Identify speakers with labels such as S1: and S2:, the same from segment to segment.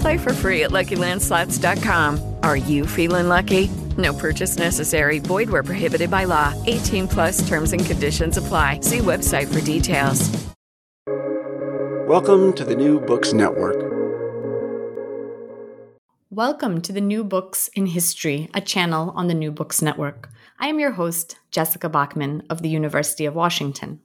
S1: Play for free at LuckyLandSlots.com. Are you feeling lucky? No purchase necessary. Void where prohibited by law. 18 plus terms and conditions apply. See website for details.
S2: Welcome to the New Books Network.
S3: Welcome to the New Books in History, a channel on the New Books Network. I am your host, Jessica Bachman of the University of Washington.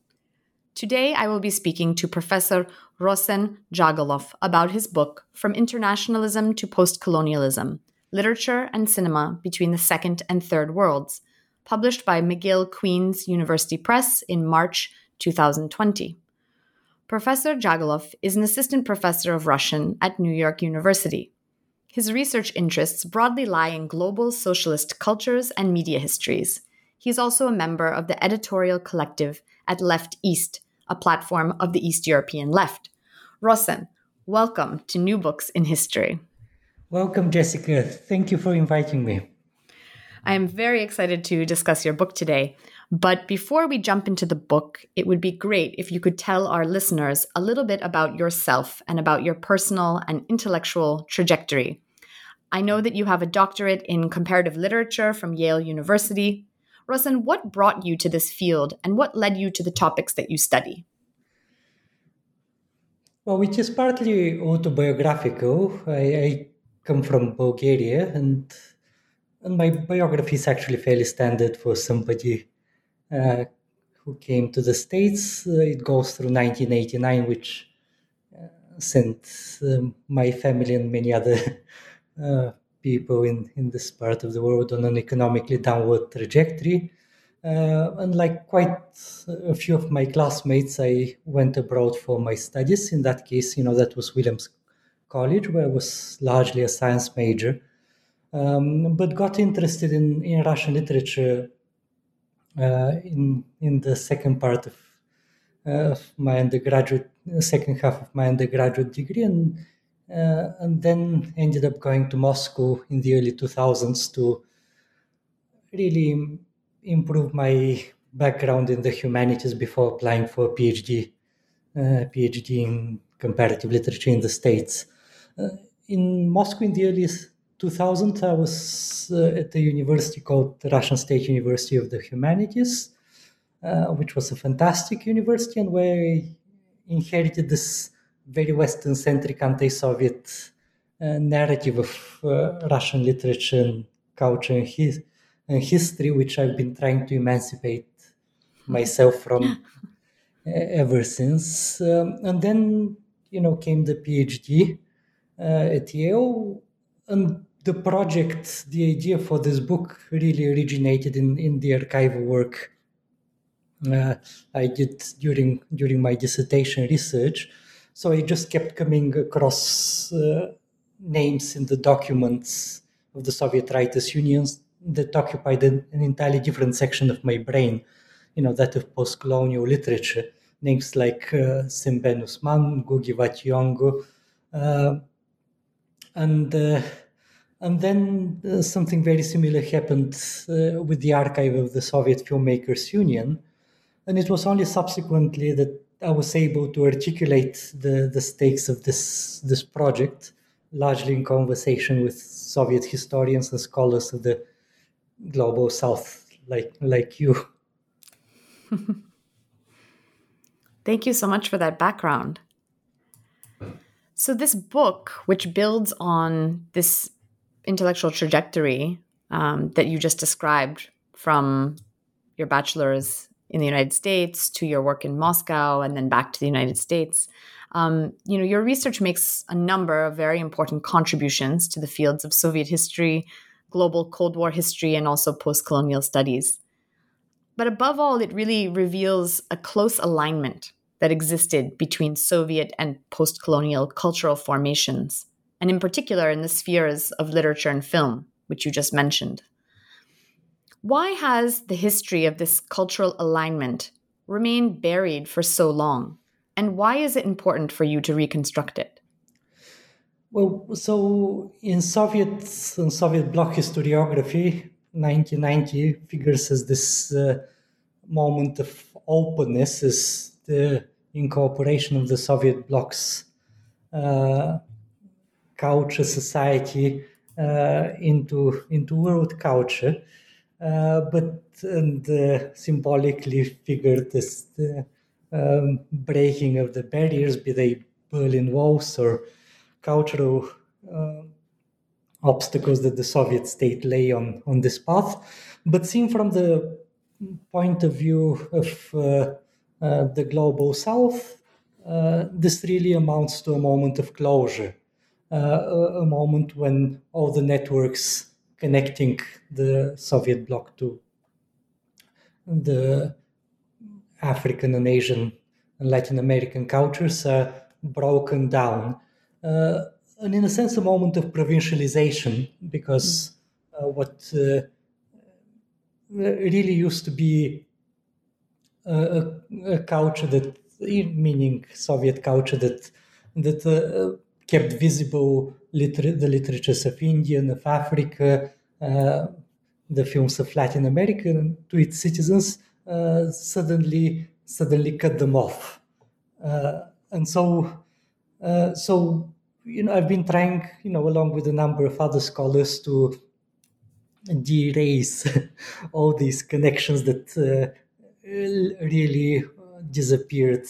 S3: Today, I will be speaking to Professor Rossen Djagalov about his book, From Internationalism to Postcolonialism Literature and Cinema Between the Second and Third Worlds, published by McGill Queen's University Press in March 2020. Professor Djagalov is an assistant professor of Russian at New York University. His research interests broadly lie in global socialist cultures and media histories. He is also a member of the editorial collective at Left East, a platform of the East European left. Rossen, welcome to New Books in History.
S4: Welcome, Jessica. Thank you for inviting me.
S3: I am very excited to discuss your book today. But before we jump into the book, it would be great if you could tell our listeners a little bit about yourself and about your personal and intellectual trajectory. I know that you have a doctorate in comparative literature from Yale University. Rossen, what brought you to this field and what led you to the topics that you study?
S4: Well, which is partly autobiographical. I, I come from Bulgaria, and, and my biography is actually fairly standard for somebody uh, who came to the States. Uh, it goes through 1989, which uh, sent um, my family and many other people in, in this part of the world on an economically downward trajectory. Uh, and like quite a few of my classmates, I went abroad for my studies. In that case, you know, that was Williams College, where I was largely a science major, um, but got interested in, in Russian literature uh, in in the second part of, uh, of my undergraduate, second half of my undergraduate degree, and and then ended up going to Moscow in the early 2000s to really improve my background in the humanities before applying for a PhD, uh, PhD in comparative literature in the States. Uh, in Moscow in the early 2000, I was uh, at a university called the Russian State University of the Humanities, uh, which was a fantastic university and where I inherited this very Western centric anti Soviet uh, narrative of uh, Russian literature and culture and, his, and, history, which I've been trying to emancipate myself from ever since. Um, and then, you know, came the PhD uh, at Yale. And the project, the idea for this book really originated in, in the archival work uh, I did during during my dissertation research. So I just kept coming across uh, names in the documents of the Soviet Writers' Unions that occupied an, an, entirely different section of my brain, you know, that of post-colonial literature. Names like uh, Sembène Ousmane, Gugi Vationgo, uh, and uh, and then uh, something very similar happened uh, with the archive of the Soviet Filmmakers Union, and it was only subsequently that I was able to articulate the, the stakes of this this project largely in conversation with Soviet historians and scholars of the global South, like like you.
S3: Thank you so much for that background. So, this book, which builds on this intellectual trajectory um, that you just described from your bachelor's in the United States to your work in Moscow and then back to the United States, um, you know, your research makes a number of very important contributions to the fields of Soviet history, global Cold War history, and also post colonial studies. But above all, it really reveals a close alignment that existed between Soviet and post colonial cultural formations, and in particular in the spheres of literature and film, which you just mentioned. Why has the history of this cultural alignment remained buried for so long? And why is it important for you to reconstruct it?
S4: Well, so in Soviet in Soviet bloc historiography, 1990 figures as this uh, moment of openness, as the incorporation of the Soviet bloc's uh, culture society uh, into into world culture, uh, but and uh, symbolically figured the um, breaking of the barriers, be they Berlin walls or cultural uh, obstacles that the Soviet state lay on, on this path. But seen from the point of view of uh, uh, the global south, this really amounts to a moment of closure, a moment when all the networks connecting the Soviet bloc to the African and Asian and Latin American cultures are broken down. Uh, and in a sense, a moment of provincialization, because uh, what uh, really used to be a, a, culture that, meaning Soviet culture, that that uh, kept visible liter- the literatures of India and of Africa, uh, the films of Latin America to its citizens, uh, suddenly suddenly cut them off. Uh, and so, uh, so you know, I've been trying, you know, along with a number of other scholars, to de-erase all these connections that uh, really disappeared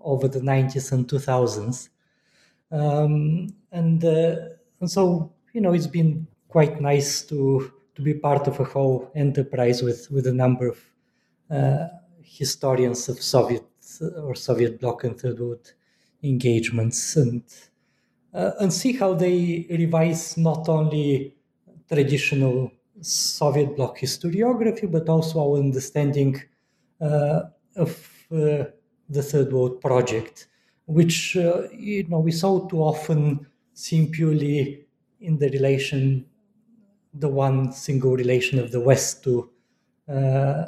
S4: over the 90s and 2000s. Um, and, uh, and so, you know, it's been quite nice to to be part of a whole enterprise with with a number of uh, historians of Soviet or Soviet bloc and third world engagements and uh, and see how they revise not only traditional Soviet bloc historiography but also our understanding uh, of uh, the third world project, which uh, you know we so too often seem purely in the relation, the one single relation of the West to uh,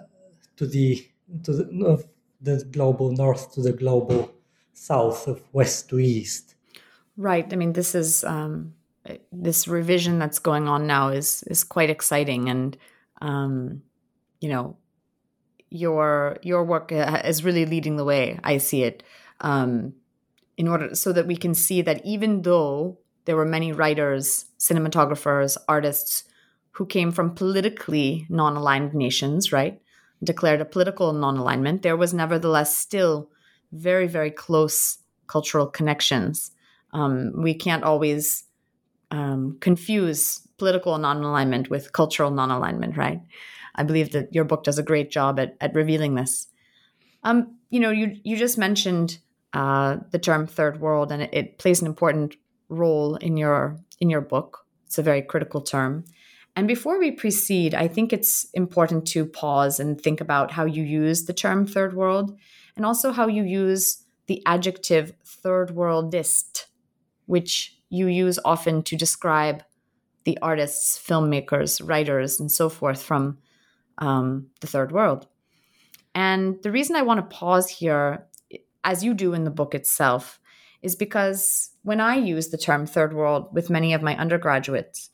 S4: to the to the, of the global north to the global south, of west to east.
S3: Right. I mean, this is um, this revision that's going on now is is quite exciting, and um, you know, your your work uh, is really leading the way. I see it. Um, in order so that we can see that even though there were many writers, cinematographers, artists who came from politically non-aligned nations, right? declared a political non alignment, there was nevertheless still very, very close cultural connections. Um, we can't always um, confuse political non alignment with cultural non alignment, right? I believe that your book does a great job at, at revealing this. Um, you know, you you just mentioned uh, the term third world, and it, it plays an important role in your in your book. It's a very critical term. And before we proceed, I think it's important to pause and think about how you use the term third world and also how you use the adjective third worldist, which you use often to describe the artists, filmmakers, writers, and so forth from um, the third world. And the reason I want to pause here, as you do in the book itself, is because when I use the term third world with many of my undergraduates,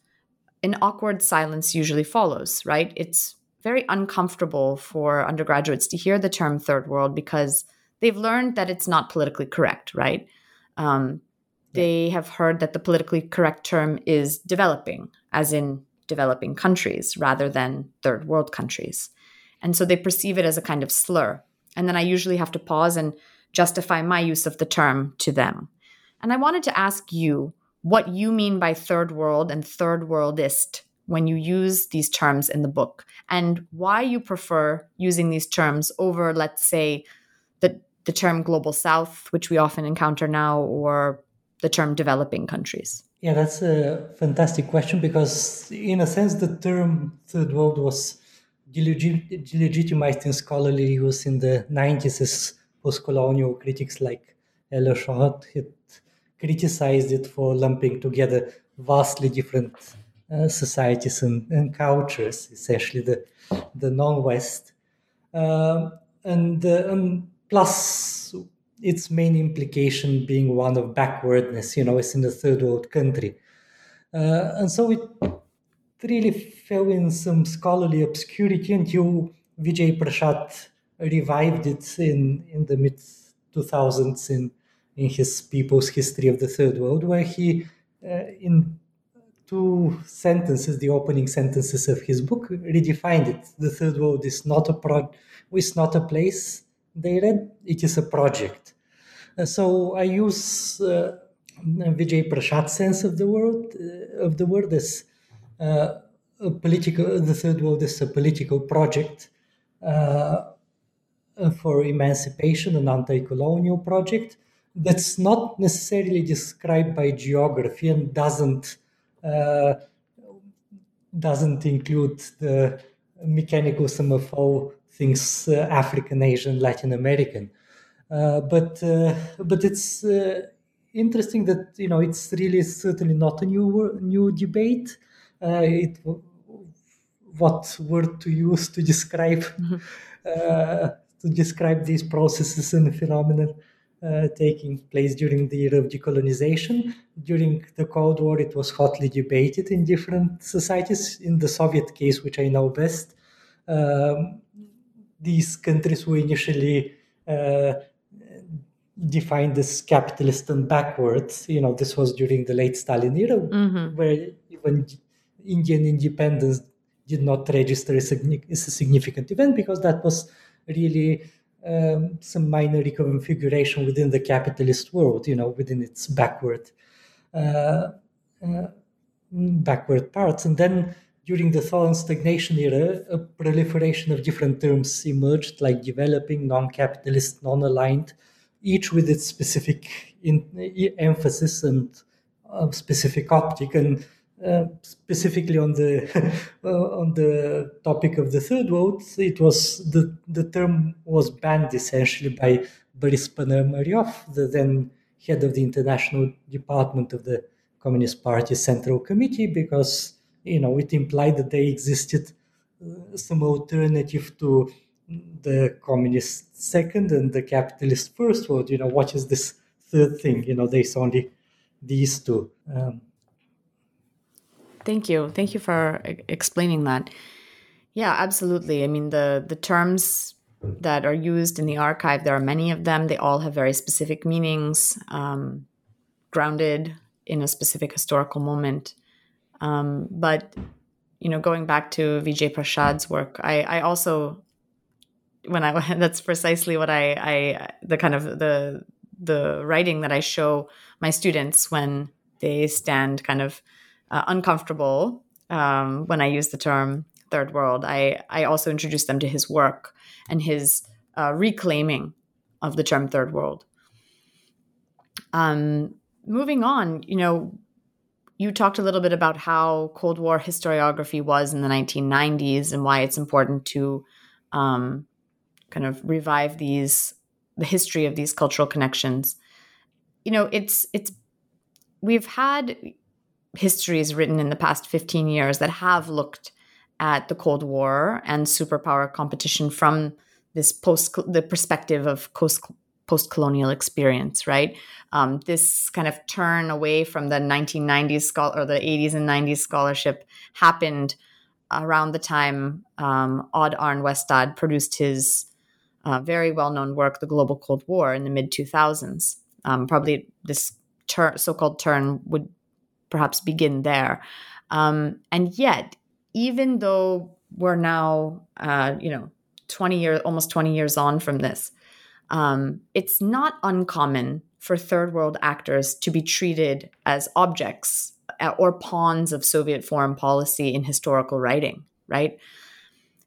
S3: an awkward silence usually follows, right? It's very uncomfortable for undergraduates to hear the term third world because they've learned that it's not politically correct, right? Um, they have heard that the politically correct term is developing, as in developing countries rather than third world countries. And so they perceive it as a kind of slur. And then I usually have to pause and justify my use of the term to them. And I wanted to ask you what you mean by third world and third worldist when you use these terms in the book and why you prefer using these terms over, let's say, the, the term global south, which we often encounter now, or the term developing countries.
S4: Yeah, that's a fantastic question because, in a sense, the term third world was delegitimized in scholarly use in the 90s as post colonial critics like Ella Shohat had criticized it for lumping together vastly different uh, societies and, and, cultures, essentially the, the non-West. Uh, and, uh, and plus its main implication being one of backwardness, you know, it's in a third world country. Uh, and so it really fell in some scholarly obscurity until Vijay Prashad revived it in, in the mid 2000s in, in his People's History of the Third World, where he, uh, in two sentences, the opening sentences of his book, redefined it. The Third World is not a pro- is not a place they read; it is a project. Uh, so I use uh, Vijay Prashad's sense of the world uh, of the word as uh, a political. The Third World is a political project uh, for emancipation, an anti-colonial project that's not necessarily described by geography and doesn't uh, doesn't include the mechanical sum of all things uh, African, Asian, Latin American. Uh, but but it's interesting that you know it's really certainly not a new new debate. it what word to use to describe mm-hmm. To describe these processes and phenomena uh, taking place during the era of decolonization. During the Cold War, it was hotly debated in different societies. In the Soviet case, which I know best, um, these countries were initially uh, defined as capitalist and backwards. You know, this was during the late Stalin era, mm-hmm. where even Indian independence did not register as a significant event because that was really um, some minor reconfiguration within the capitalist world, you know, within its backward, uh, uh, backward parts. And then during the thaw and stagnation era, a proliferation of different terms emerged, like developing, non-capitalist, non-aligned, each with its specific in, emphasis and uh, specific optic. And uh, specifically on the uh, on the topic of the third world, it was the the term was banned essentially by Boris Ponomaryov, the then head of the international department of the Communist Party Central Committee, because you know it implied that there existed uh, some alternative to the communist second and the capitalist first world. You know, what is this third thing? You know, there's only these two. Um,
S3: Thank you. Thank you for explaining that. Yeah, absolutely. I mean, the the terms that are used in the archive, there are many of them. They all have very specific meanings, um, grounded in a specific historical moment. Um, but you know, going back to Vijay Prashad's work, I, I also when I that's precisely what I, I the kind of the the writing that I show my students when they stand kind of uh, uncomfortable um, when I use the term third world. I, I also introduced them to his work and his uh, reclaiming of the term third world. Um, moving on, you know, you talked a little bit about how Cold War historiography was in the 1990s and why it's important to um, kind of revive these the history of these cultural connections. You know, it's it's we've had histories written in the past 15 years that have looked at the Cold War and superpower competition from this post the perspective of post post colonial experience, right? Um, this kind of turn away from the 1990s scholar or the 80s and 90s scholarship happened around the time um, Odd Arne Westad produced his uh, very well known work, The Global Cold War, in the mid 2000s. Um, probably this ter- so called turn would perhaps begin there. Um, and yet, even though we're now, uh, you know, 20 years, almost 20 years on from this, um, it's not uncommon for third world actors to be treated as objects uh, or pawns of Soviet foreign policy in historical writing, right?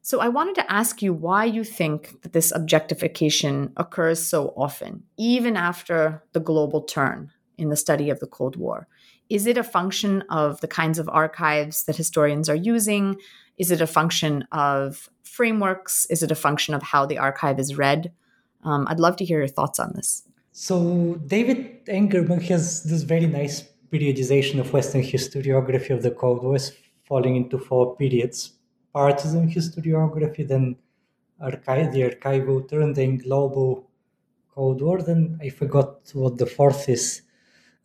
S3: So I wanted to ask you why you think that this objectification occurs so often, even after the global turn in the study of the Cold War. Is it a function of the kinds of archives that historians are using? Is it a function of frameworks? Is it a function of how the archive is read? Um, I'd love to hear your thoughts on this.
S4: So, David Engerman has this very nice periodization of Western historiography of the Cold War, falling into four periods partisan historiography, then archive, the archival turn, then global Cold War, then I forgot what the fourth is.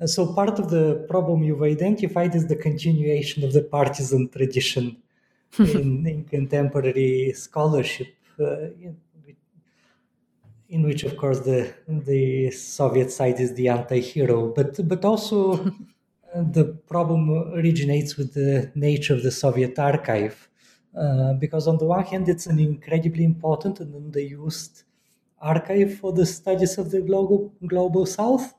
S4: So, part of the problem you've identified is the continuation of the partisan tradition in, in, contemporary scholarship. Uh, in which, of course, the the Soviet side is the anti-hero, but but also the problem originates with the nature of the Soviet archive, uh, because on the one hand, it's an incredibly important and underused archive for the studies of the global global South, uh,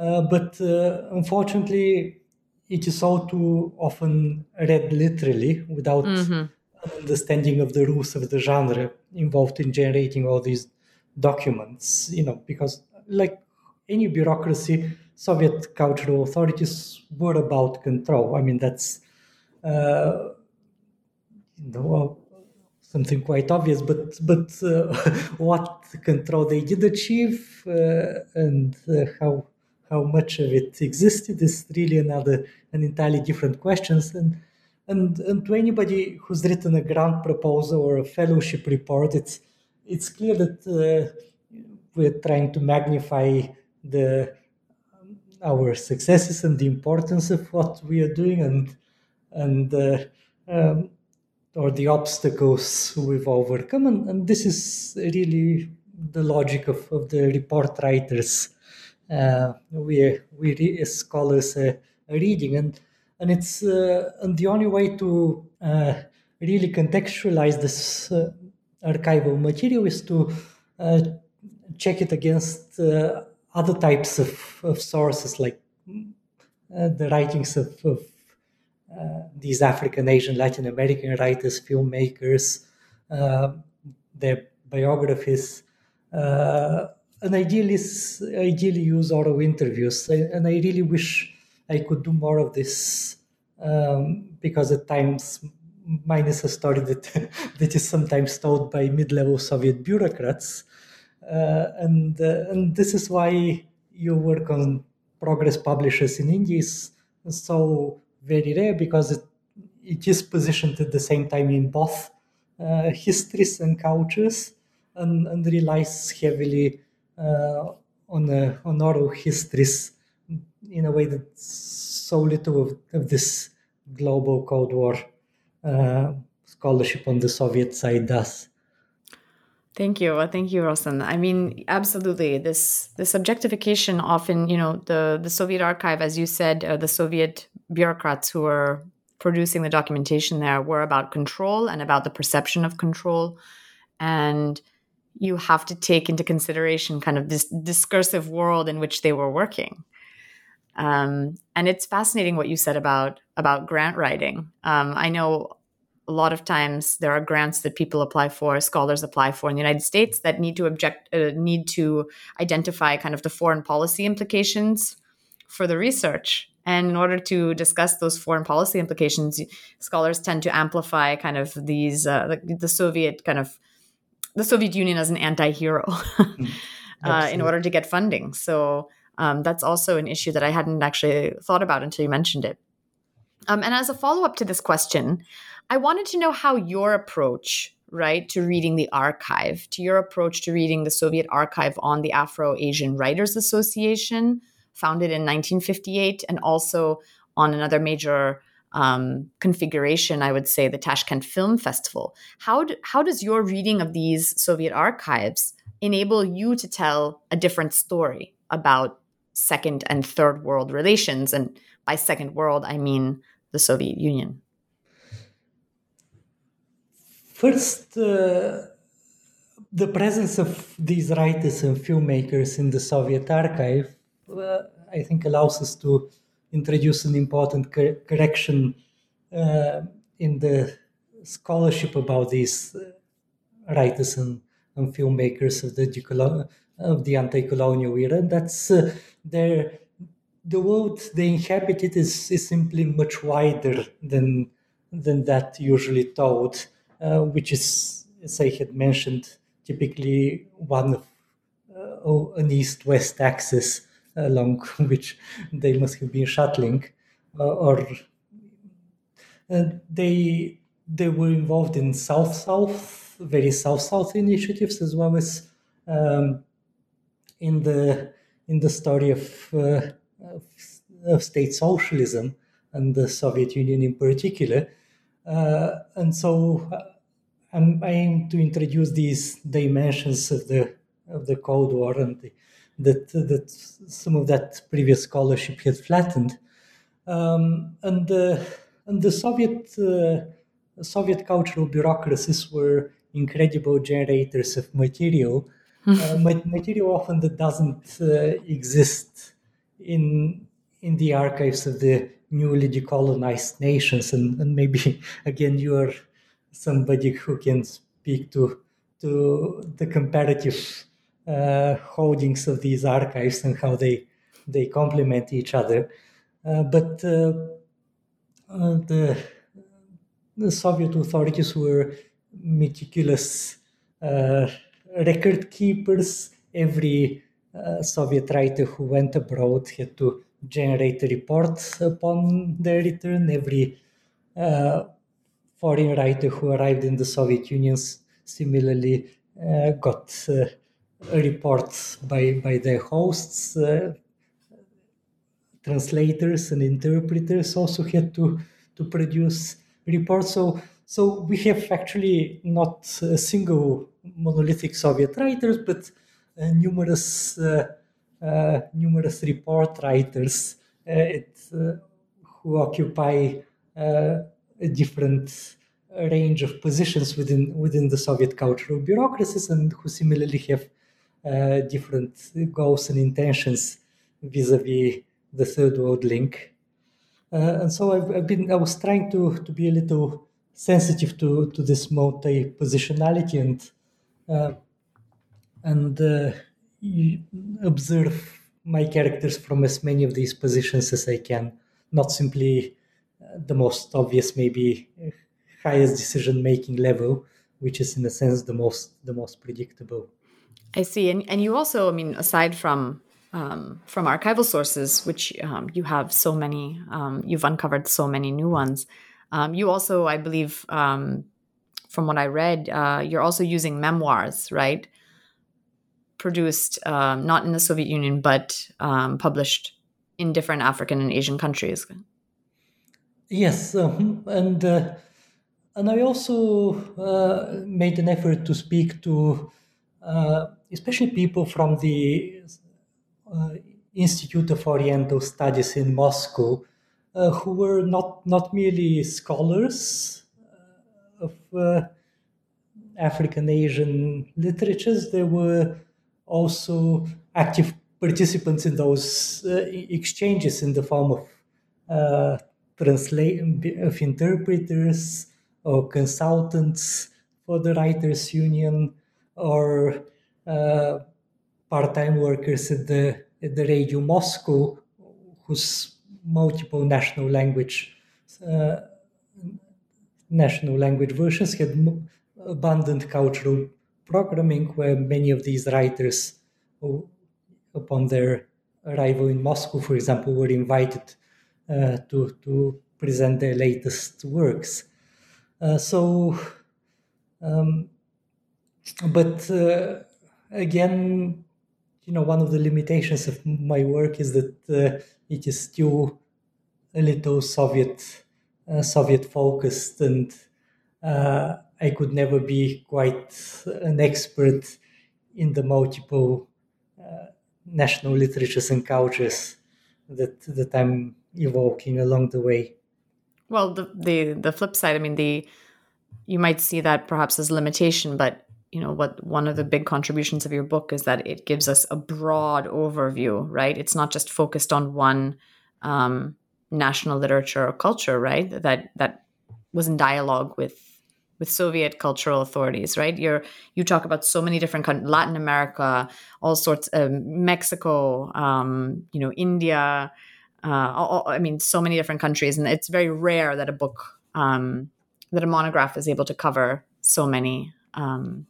S4: but uh, unfortunately, it is all too often read literally without mm-hmm. understanding of the rules of the genre involved in generating all these documents, you know, because like any bureaucracy, Soviet cultural authorities were about control. I mean, that's uh, you know something quite obvious, but but uh, what control they did achieve uh, and uh, how how much of it existed is really another an entirely different questions and. And, and to anybody who's written a grant proposal or a fellowship report, it's it's clear that uh, we're trying to magnify the our successes and the importance of what we are doing and and uh, um, or the obstacles we've overcome and, and, this is really the logic of, of the report writers we we as scholars uh, reading and and it's uh, and the only way to uh, really contextualize this uh, archival material is to uh, check it against uh, other types of, of sources like uh, the writings of, of uh, these African, Asian, Latin American writers, filmmakers, their biographies. And ideally, ideally use auto interviews. And I really wish I could do more of this um, because at times mine is a story that that is sometimes told by mid-level Soviet bureaucrats, uh, and uh, and this is why your work on progress publishers in India is so very rare because it it is positioned at the same time in both uh, histories and cultures, and, and relies heavily on uh, on oral histories in a way that so little of, of this global Cold War uh, scholarship on the Soviet side does.
S3: Thank you, thank you, Rossen. I mean, absolutely. This this objectification often, you know, the the Soviet archive, as you said, uh, the Soviet bureaucrats who were producing the documentation there were about control and about the perception of control, and you have to take into consideration kind of this discursive world in which they were working. Um, and it's fascinating what you said about about grant writing. Um, I know a lot of times there are grants that people apply for, scholars apply for in the United States that need to object, uh, need to identify kind of the foreign policy implications for the research. And in order to discuss those foreign policy implications, scholars tend to amplify kind of these uh, the, the, Soviet kind of the Soviet Union as an anti-hero mm, uh, in order to get funding. So um, that's also an issue that I hadn't actually thought about until you mentioned it. Um, and as a follow up to this question, I wanted to know how your approach, right, to reading the archive, to your approach to reading the Soviet archive on the Afro Asian Writers Association, founded in 1958, and also on another major um, configuration, I would say, the Tashkent Film Festival. How, do, how does your reading of these Soviet archives enable you to tell a different story about second and third world relations? And by second world, I mean the Soviet Union.
S4: First, uh, the presence of these writers and filmmakers in the Soviet archive, uh, I think, allows us to introduce an important cor- correction uh, in the scholarship about these uh, writers and, and, filmmakers of the of the anti-colonial era. That's uh, their the world they inhabited is, is simply much wider than than that usually told uh, which is, as I had mentioned, typically one of uh, an east-west axis along which they must have been shuttling, uh, or they they were involved in south-south, very south-south initiatives, as well as um, in the in the story of, uh, of, of, state socialism and the Soviet Union in particular. Uh, and so I'm aiming to introduce these dimensions of the of the Cold War and the, that that some of that previous scholarship had flattened, um, and the and the Soviet uh, Soviet cultural bureaucracies were incredible generators of material, uh, material often that doesn't uh, exist in in the archives of the newly decolonized nations, and, and maybe again you are somebody who can speak to to the comparative uh, holdings of these archives and how they they complement each other. Uh, but uh, uh the, the Soviet authorities were meticulous uh, record keepers. Every uh, Soviet writer who went abroad had to generate a report upon their return. Every foreign writer who arrived in the Soviet Union similarly uh, got uh, a report by, by their hosts. Uh, translators and interpreters also had to, to produce reports. So, so we have actually not a single monolithic Soviet writers, but uh, numerous uh, uh, numerous report writers it, who occupy a different range of positions within within the Soviet cultural bureaucracies and who similarly have uh, different goals and intentions vis-a-vis the third world link. Uh, and so I've, I've, been I was trying to to be a little sensitive to to this multi-positionality and uh, and uh, observe my characters from as many of these positions as I can, not simply the most obvious, maybe highest decision making level, which is in a sense the most the most predictable.
S3: I see, and and you also, I mean, aside from um, from archival sources, which um, you have so many, um, you've uncovered so many new ones. Um, you also, I believe, um, from what I read, uh, you're also using memoirs, right? Produced um, not in the Soviet Union, but published in different African and Asian countries.
S4: Yes, um, and uh, and I also uh, made an effort to speak to uh, especially people from the uh, Institute of Oriental Studies in Moscow, uh, who were not not merely scholars uh, of African Asian literatures, they were also active participants in those exchanges in the form of translate of interpreters or consultants for the writers union or uh, part-time workers at the at the radio moscow whose multiple national language uh, national language versions had abundant cultural programming where many of these writers upon their arrival in moscow for example were invited uh, to, to present their latest works. Uh, so, um, but uh, again, you know, one of the limitations of my work is that it is still a little Soviet uh, Soviet focused, and uh, I could never be quite an expert in the multiple uh, national literatures and cultures that that I'm evoking along the way.
S3: Well, the the the flip side, I mean, the you might see that perhaps as limitation, but you know what one of the big contributions of your book is that it gives us a broad overview, right? It's not just focused on one um, national literature or culture, right? That that was in dialogue with with Soviet cultural authorities, right? You're you talk about so many different countries, Latin America, all sorts, of Mexico, um, you know, India. Uh, all, I mean, so many different countries, and it's very rare that a book, um, that a monograph is able to cover so many, um,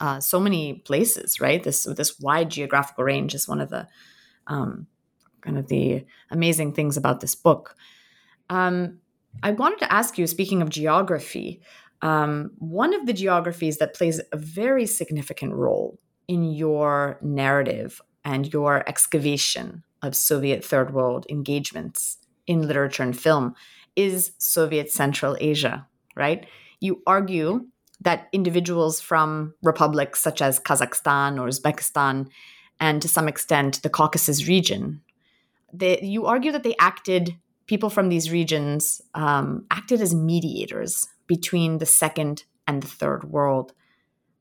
S3: uh, so many places, right? This this wide geographical range is one of the um, kind of the amazing things about this book. Um, I wanted to ask you, speaking of geography, um, one of the geographies that plays a very significant role in your narrative and your excavation of Soviet Third World engagements in literature and film is Soviet Central Asia, right? You argue that individuals from republics such as Kazakhstan or Uzbekistan, and to some extent the Caucasus region, they, you argue that they acted, people from these regions um, acted as mediators between the second and the third world.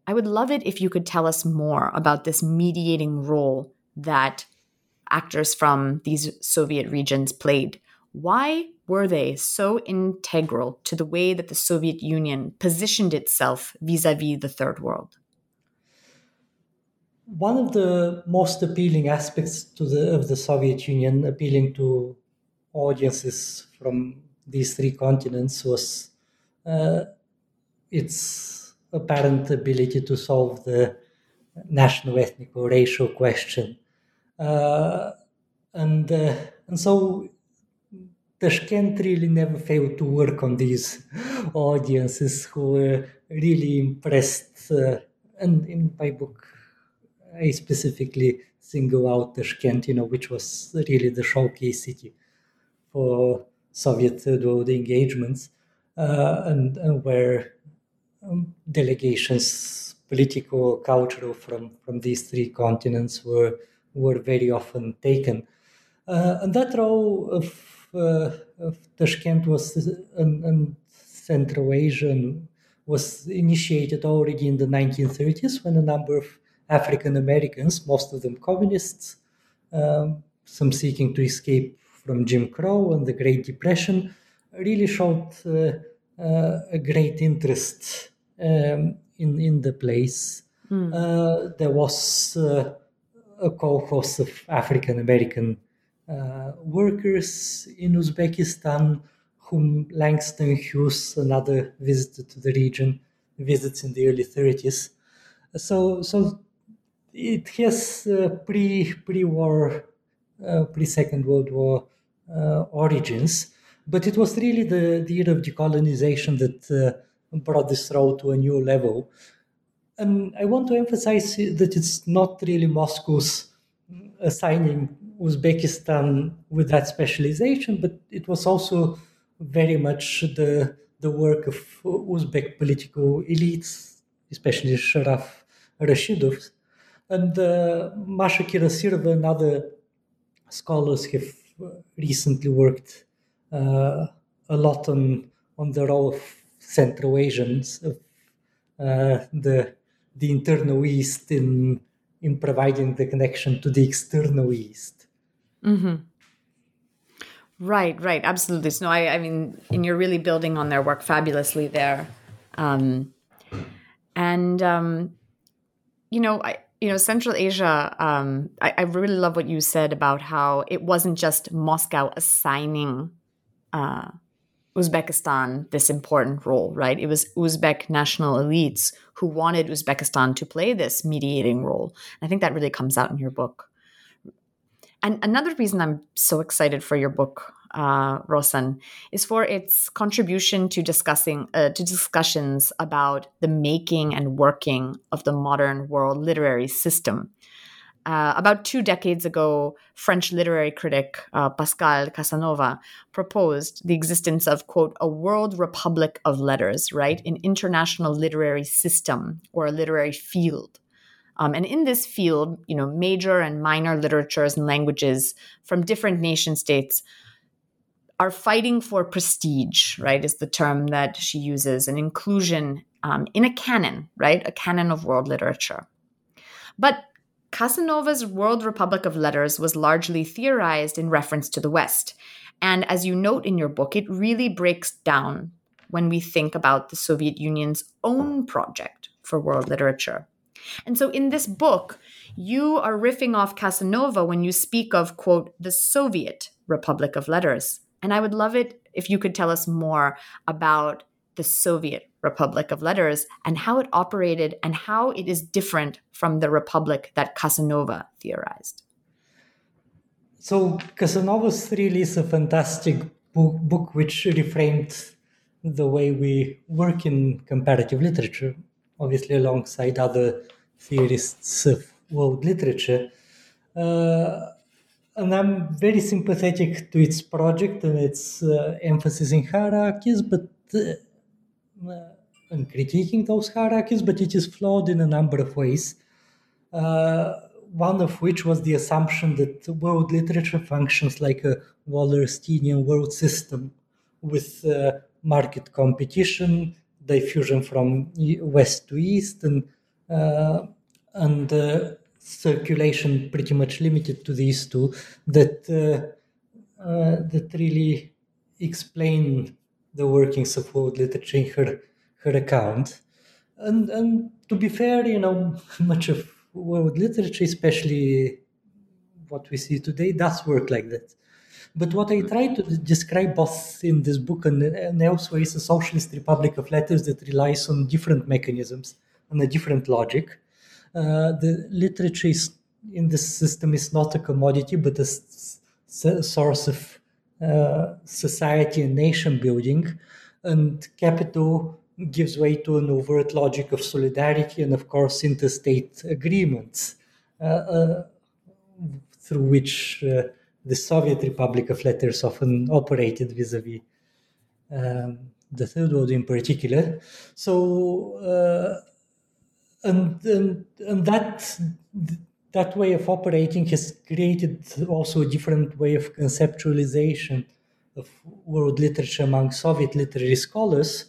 S3: I would love it if you could tell us more about this mediating role that actors from these Soviet regions played. Why were they so integral to the way that the Soviet Union positioned itself vis a vis the third world?
S4: One of the most appealing aspects to the, of the Soviet Union, appealing to audiences from these three continents, was uh, its apparent ability to solve the national, ethnic, or racial question. Uh, and, uh, and so Tashkent really never failed to work on these audiences who were really impressed. Uh, and in my book, I specifically single out Tashkent, you know, which was really the showcase city for Soviet third world engagements uh, and, and, where um, delegations, political, cultural, from, from these three continents were, were very often taken. Uh, and that role of, uh, of Tashkent was and, and Central Asian was initiated already in the 1930s when a number of African Americans, most of them communists, um, some seeking to escape from Jim Crow and the Great Depression, really showed uh, uh, a great interest um, in in the place. Mm. there was a cohort of African American workers in Uzbekistan whom Langston Hughes, another visitor to the region, visits in the early 30s. So, so it has uh, pre pre war, uh, pre Second World War uh, origins, but it was really the, the era of decolonization that uh, brought this role to a new level. And I want to emphasize that it's not really Moscow's assigning Uzbekistan with that specialization, but it was also very much the the work of Uzbek political elites, especially Sharaf Rashidov. And uh, Masha and other scholars have recently worked uh, a lot on on the role of Central Asians, of uh, the the internal East in in providing the connection to the external East.
S3: Mm-hmm. Right, right, absolutely. So, no, I, I mean, and you're really building on their work fabulously there, um, and um, you know, I you know, Central Asia, um, I, I, really love what you said about how it wasn't just Moscow assigning uh, Uzbekistan this important role, right? It was Uzbek national elites who wanted Uzbekistan to play this mediating role. I think that really comes out in your book. And another reason I'm so excited for your book, uh, Rossen, is for its contribution to discussing uh, to discussions about the making and working of the modern world literary system. uh, about two decades ago, French literary critic uh, Pascale Casanova proposed the existence of, quote, a world republic of letters, right? An international literary system or a literary field. Um, and in this field, you know, major and minor literatures and languages from different nation states are fighting for prestige, right? Is the term that she uses, an inclusion um, in a canon, right? A canon of world literature. But Casanova's World Republic of Letters was largely theorized in reference to the West. And as you note in your book, it really breaks down when we think about the Soviet Union's own project for world literature. And so in this book, you are riffing off Casanova when you speak of, quote, the Soviet Republic of Letters. And I would love it if you could tell us more about the Soviet Republic of Letters and how it operated and how it is different from the republic that Casanova theorized.
S4: So, Casanova's really is a fantastic book, book which reframed the way we work in comparative literature, obviously, alongside other theorists of world literature. Uh, and I'm very sympathetic to its project and its uh, emphasis in hierarchies, but uh, and critiquing those hierarchies, but it is flawed in a number of ways. Uh, one of which was the assumption that world literature functions like a Wallersteinian world system with uh, market competition, diffusion from west to east, and uh, and uh, circulation pretty much limited to these two. That uh, uh, that really explain the workings of world literature in her her account. And and to be fair, you know, much of world literature, especially what we see today, does work like that. But what I try to describe both in this book and, and elsewhere is a socialist republic of letters that relies on different mechanisms and a different logic. Uh, the literature is, in this system is not a commodity, but a source of uh, society and nation building, and capital gives way to an overt logic of solidarity and, of course, interstate agreements uh, uh, through which uh, the Soviet Republic of Letters often operated vis-a-vis um, the Third World in particular. So, uh, and, and and that that way of operating has created also a different way of conceptualization of world literature among Soviet literary scholars,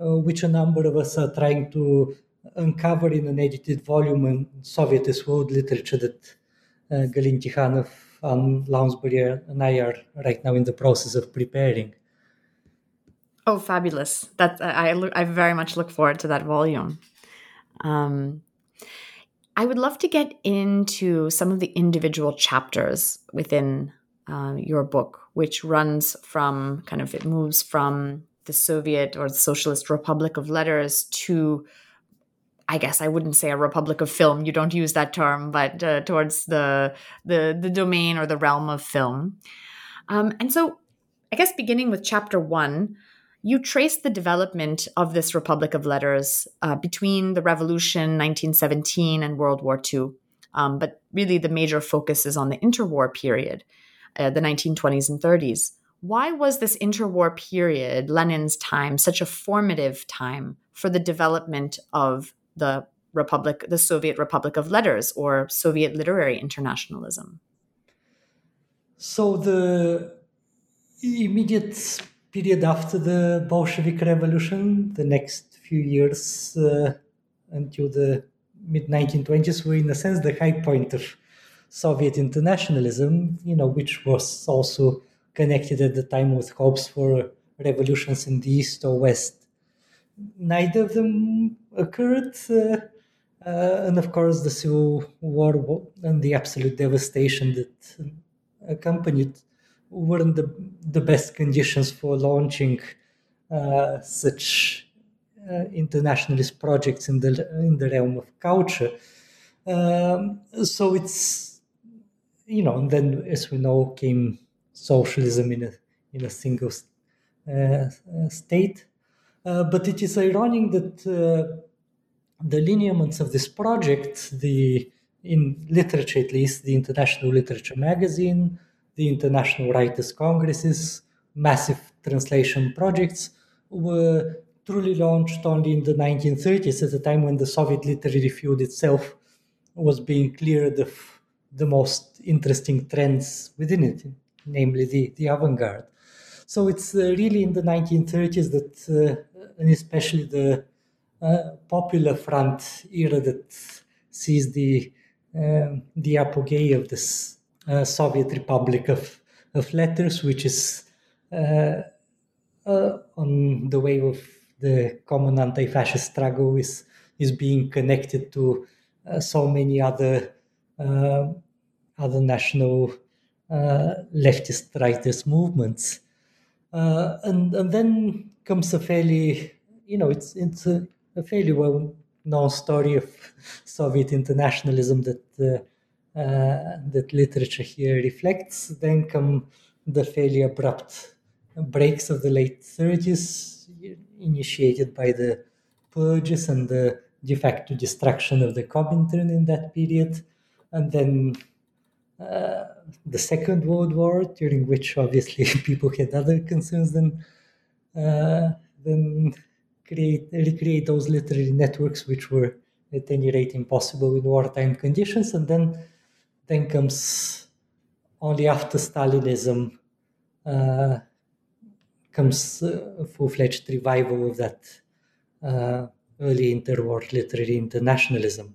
S4: uh, which a number of us are trying to uncover in an edited volume on Sovietist world literature that uh, Galin Tikhanov, Anne Lounsbury, and I are right now in the process of preparing.
S3: Oh, fabulous! That I, I very much look forward to that volume. Um, I would love to get into some of the individual chapters within uh, your book, which runs from kind of it moves from the Soviet or the Socialist Republic of Letters to, I guess I wouldn't say a Republic of Film. You don't use that term, but uh, towards the the the domain or the realm of film. Um, and so, I guess beginning with chapter one, you trace the development of this Republic of Letters uh, between the Revolution, 1917, and World War II. Um, but really, the major focus is on the interwar period, uh, the 1920s and 30s. Why was this interwar period, Lenin's time, such a formative time for the development of the Republic, the Soviet Republic of Letters, or Soviet literary internationalism?
S4: So the immediate period after the Bolshevik Revolution, the next few years uh, until the mid 1920s, were in a sense the high point of Soviet internationalism, you know, which was also connected at the time with hopes for revolutions in the East or West. Neither of them occurred. Uh, uh, and of course, the Civil War and the absolute devastation that accompanied weren't the, the best conditions for launching uh, such uh, internationalist projects in the in the realm of culture. Um, so it's you know, and then as we know, came socialism in a in a single uh, state. Uh, but it is ironic that uh, the lineaments of this project, the in literature at least, the International Literature Magazine, the International Writers' Congresses, massive translation projects were truly launched only in the 1930s, at a time when the Soviet literary field itself was being cleared of the most interesting trends within it, namely the, the avant garde. So it's uh, really in the 1930s that, uh, and especially the uh, Popular Front era, that sees the um, the apogee of this Soviet Republic of, of Letters, which is uh, uh, on the way of the common anti-fascist struggle, is is being connected to so many other other national leftist writers movements. Uh, and and then comes a fairly you know it's it's a, a fairly well known story of Soviet internationalism that uh, uh, that literature here reflects. Then come the fairly abrupt breaks of the late 30s, initiated by the purges and the de facto destruction of the Comintern in that period, and then uh, the Second World War, during which obviously people had other concerns than uh, than create recreate those literary networks which were at any rate impossible in wartime conditions, and then then comes only after Stalinism uh, comes a full-fledged revival of that uh, early interwar literary internationalism.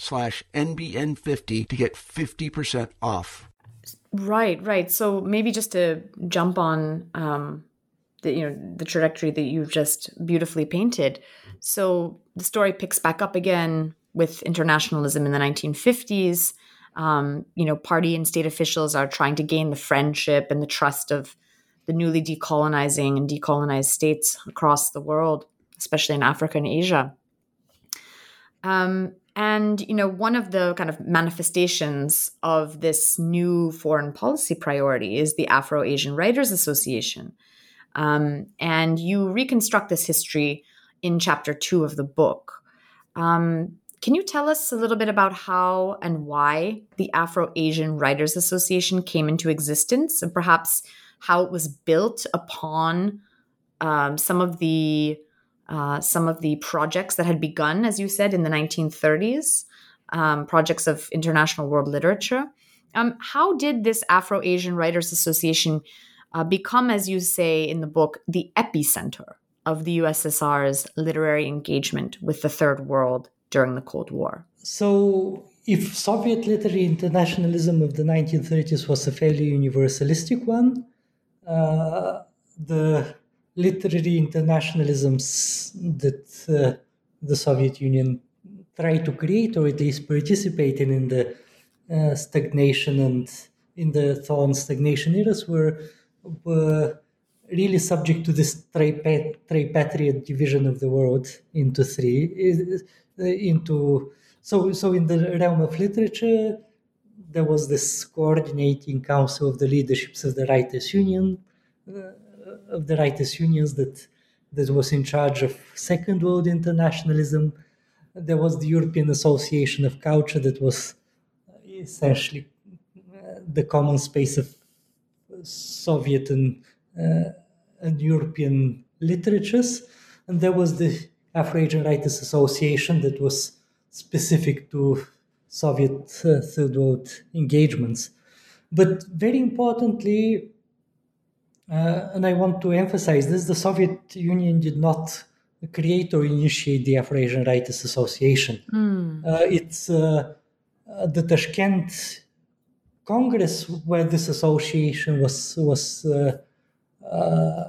S2: slash NBN50 to get 50% off.
S3: Right, right. So maybe just to jump on um, the you know the trajectory that you've just beautifully painted. So the story picks back up again with internationalism in the 1950s. Um, you know, party and state officials are trying to gain the friendship and the trust of the newly decolonizing and decolonized states across the world, especially in Africa and Asia. Um, and, you know, one of the kind of manifestations of this new foreign policy priority is the Afro Asian Writers Association. Um, and you reconstruct this history in chapter two of the book. Um, can you tell us a little bit about how and why the Afro Asian Writers Association came into existence and perhaps how it was built upon um, some of the uh, some of the projects that had begun, as you said, in the 1930s, um, projects of international world literature. Um, how did this Afro Asian Writers Association uh, become, as you say in the book, the epicenter of the USSR's literary engagement with the Third World during the Cold War?
S4: So, if Soviet literary internationalism of the 1930s was a fairly universalistic one, uh, the literary internationalisms that uh, the Soviet Union tried to create or at least participated in the uh, stagnation and in the and stagnation eras were, were really subject to this tripartite division of the world into three into so so in the realm of literature there was this coordinating council of the leaderships of the writers union uh, of the writers' unions that that was in charge of Second World internationalism. There was the European Association of Culture that was essentially uh, the common space of Soviet and, uh, and European literatures. And there was the Afro-Asian Writers Association that was specific to Soviet Third World engagements. But very importantly, and I want to emphasize this, the Soviet Union did not create or initiate the Afro-Asian Writers Association. Mm. it's the Tashkent Congress where this association was was uh, uh,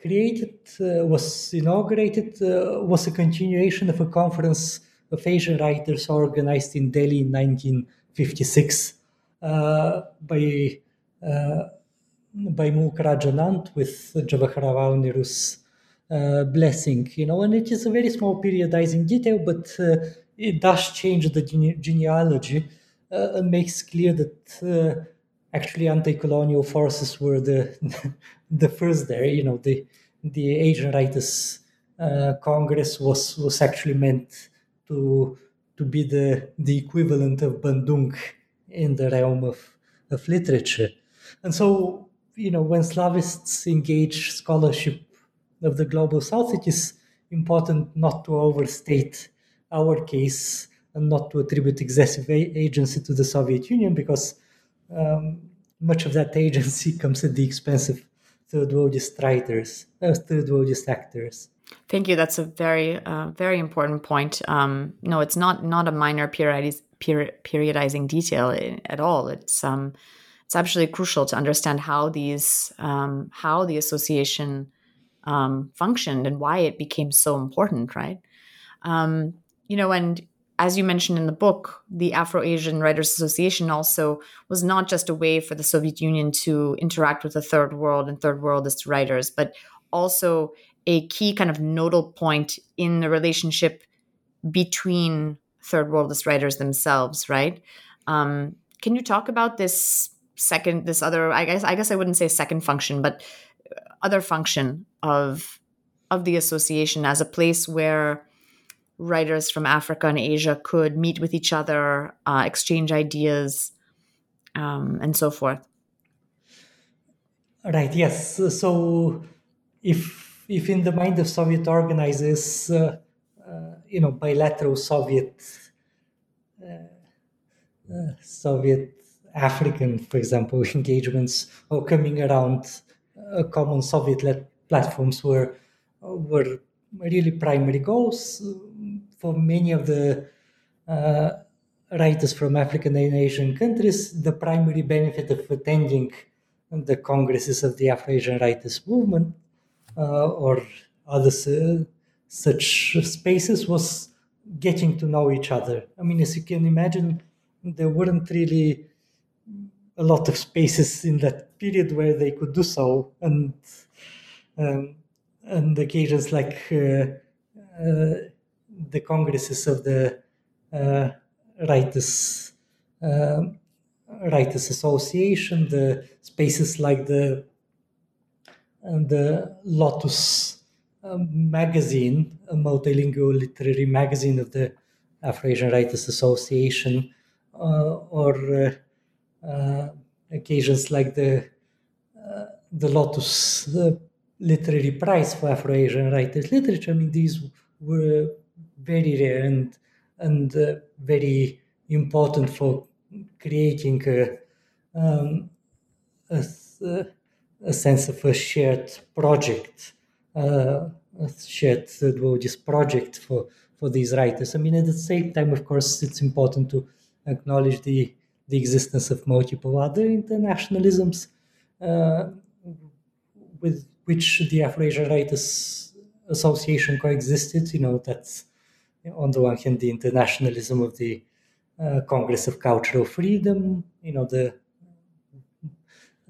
S4: created, uh, was inaugurated, was a continuation of a conference of Asian writers organized in Delhi in 1956 by by Mulk Raj Anand with Jawaharlal Nehru's uh, blessing, you know, and it is a very small periodizing detail, but uh, it does change the gene- genealogy uh, makes clear that uh, actually anti-colonial forces were the the first there. You know, the the Asian Writers uh, Congress was was actually meant to to be the the equivalent of Bandung in the realm of of literature, and so you know when Slavists engage scholarship of the global South, it is important not to overstate our case and not to attribute excessive agency to the Soviet Union because um, much of that agency comes at the expense of third worldist writers, uh, third worldist actors.
S3: Thank you. That's a very, uh, very important point. Um, no, it's not not a minor periodiz- peri- periodizing detail at all. It's um, it's absolutely crucial to understand how these um, how the association um, functioned and why it became so important. Right. Um, you know, and as you mentioned in the book, the Afro Asian Writers Association also was not just a way for the Soviet Union to interact with the third world and third worldist writers, but also a key kind of nodal point in the relationship between third worldist writers themselves, right? Um, can you talk about this second, this other? I guess I guess I wouldn't say second function, but other function of of the association as a place where writers from Africa and Asia could meet with each other, uh, exchange ideas, um, and so forth.
S4: Right. Yes. So, if if in the mind of Soviet organizers, uh, uh, you know, bilateral Soviet uh, uh, Soviet African, for example, engagements or coming around common Soviet-led platforms were were really primary goals for many of the uh, writers from African and Asian countries, the primary benefit of attending the congresses of the Afro-Asian Writers Movement uh, or other uh, such spaces was getting to know each other. I mean, as you can imagine, there weren't really a lot of spaces in that period where they could do so, and um, and occasions like uh, uh, the congresses of the uh, writers writers association, the spaces like the the Lotus um, magazine, a multilingual literary magazine of the Afro-Asian Writers Association, uh, or uh, occasions like the the Lotus literary prize for Afro-Asian writers literature. I mean, these were very rare and and uh, very important for creating a, um, a, a, sense of a shared project, uh, a shared this project for for these writers. I mean, at the same time, of course, it's important to acknowledge the the existence of multiple other internationalisms uh, with which the Afro-Asian Writers Association coexisted. You know, that's on the one hand the internationalism of the uh, Congress of Cultural Freedom, you know, the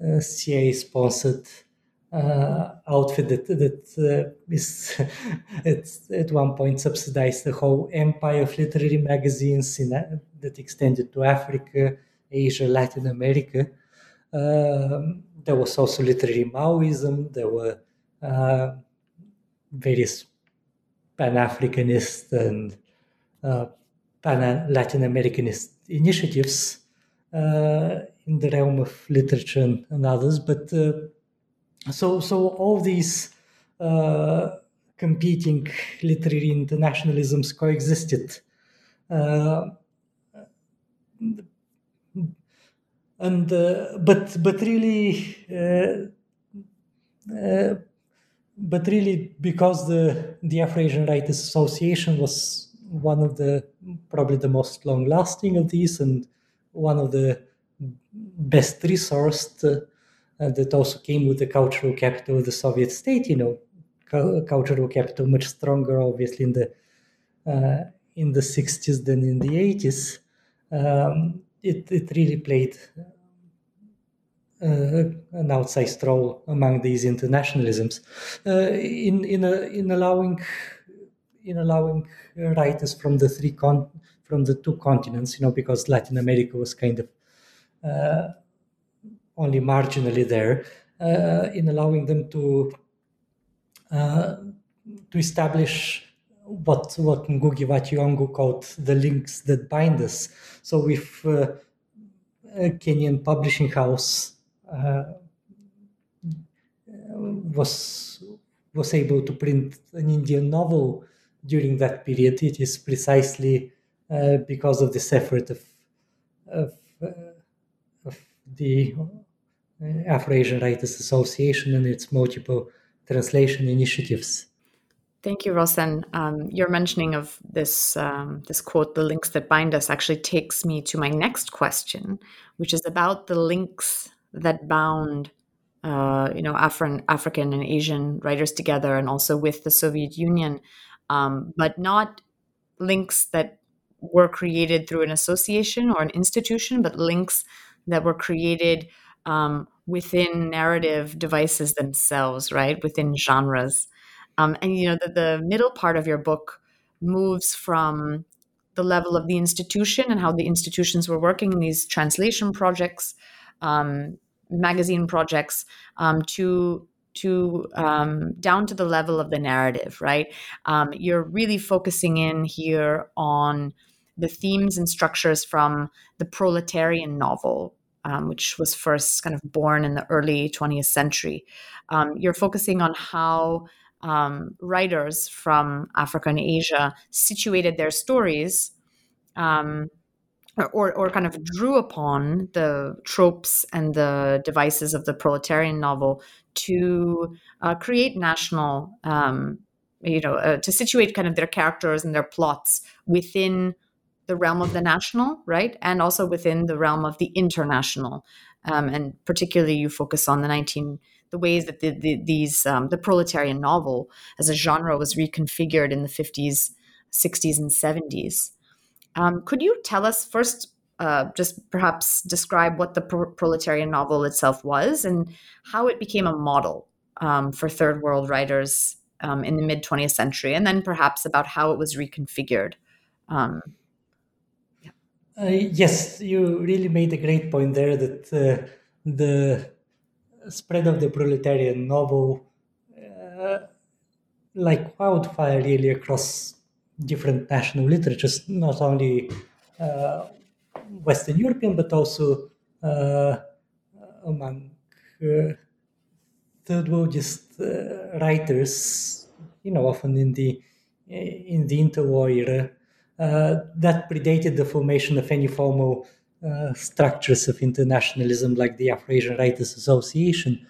S4: uh, CIA sponsored uh, outfit that, that uh, is at, at one point subsidized the whole empire of literary magazines in, that extended to Africa, Asia, Latin America. Um, there was also literary Maoism. There were uh, various Pan-Africanist and uh, Pan-Latin Americanist initiatives uh, in the realm of literature and, and others. But uh, so, so all these uh, competing literary internationalisms coexisted. And uh, but but really uh, uh, but really because the the Afro-Asian Writers Association was one of the probably the most long lasting of these and one of the best resourced uh, that also came with the cultural capital of the Soviet state you know. Cultural capital much stronger obviously in the uh, in the 60s than in the 80s um, it, it really played uh, an outsized role among these internationalisms uh, in in a, in allowing in allowing writers from the three con- from the two continents, you know, because Latin America was kind of uh, only marginally there, uh, in allowing them to uh, to establish what what Ngugi wa Thiong'o called the links that bind us. So if uh, a Kenyan publishing house uh, was was able to print an Indian novel during that period, it is precisely uh, because of this effort of of, uh, of the Afro-Asian Writers Association and its multiple translation initiatives.
S3: Thank you, Rossen. Um, your mentioning of this um, this quote, "The links that bind us," actually takes me to my next question, which is about the links that bound uh, you know Afri- African and Asian writers together, and also with the Soviet Union, um, but not links that were created through an association or an institution, but links that were created um, within narrative devices themselves, right? Within genres. Um, and you know, the, the middle part of your book moves from the level of the institution and how the institutions were working in these translation projects um, magazine projects um, to to um, down to the level of the narrative right? Um, you're really focusing in here on the themes and structures from the proletarian novel um, which was first kind of born in the early 20th century. Um, you're focusing on how um, writers from africa and asia situated their stories um, or, or kind of drew upon the tropes and the devices of the proletarian novel to uh, create national, um, you know, uh, to situate kind of their characters and their plots within the realm of the national, right? And also within the realm of the international. Um, and particularly, you focus on the 19, the ways that the, the, these, um, the proletarian novel as a genre was reconfigured in the 50s, 60s, and 70s. Um, could you tell us first, uh, just perhaps describe what the pro- proletarian novel itself was and how it became a model um, for third world writers um, in the mid 20th century, and then perhaps about how it was reconfigured? Um,
S4: uh, yes, you really made a great point there that uh, the spread of the proletarian novel, uh, like wildfire, really across different national literatures, not only uh, Western European, but also uh, among third worldist writers, you know, often in the in the interwar era, uh, that predated the formation of any formal structures of internationalism like the Afro-Asian Writers Association.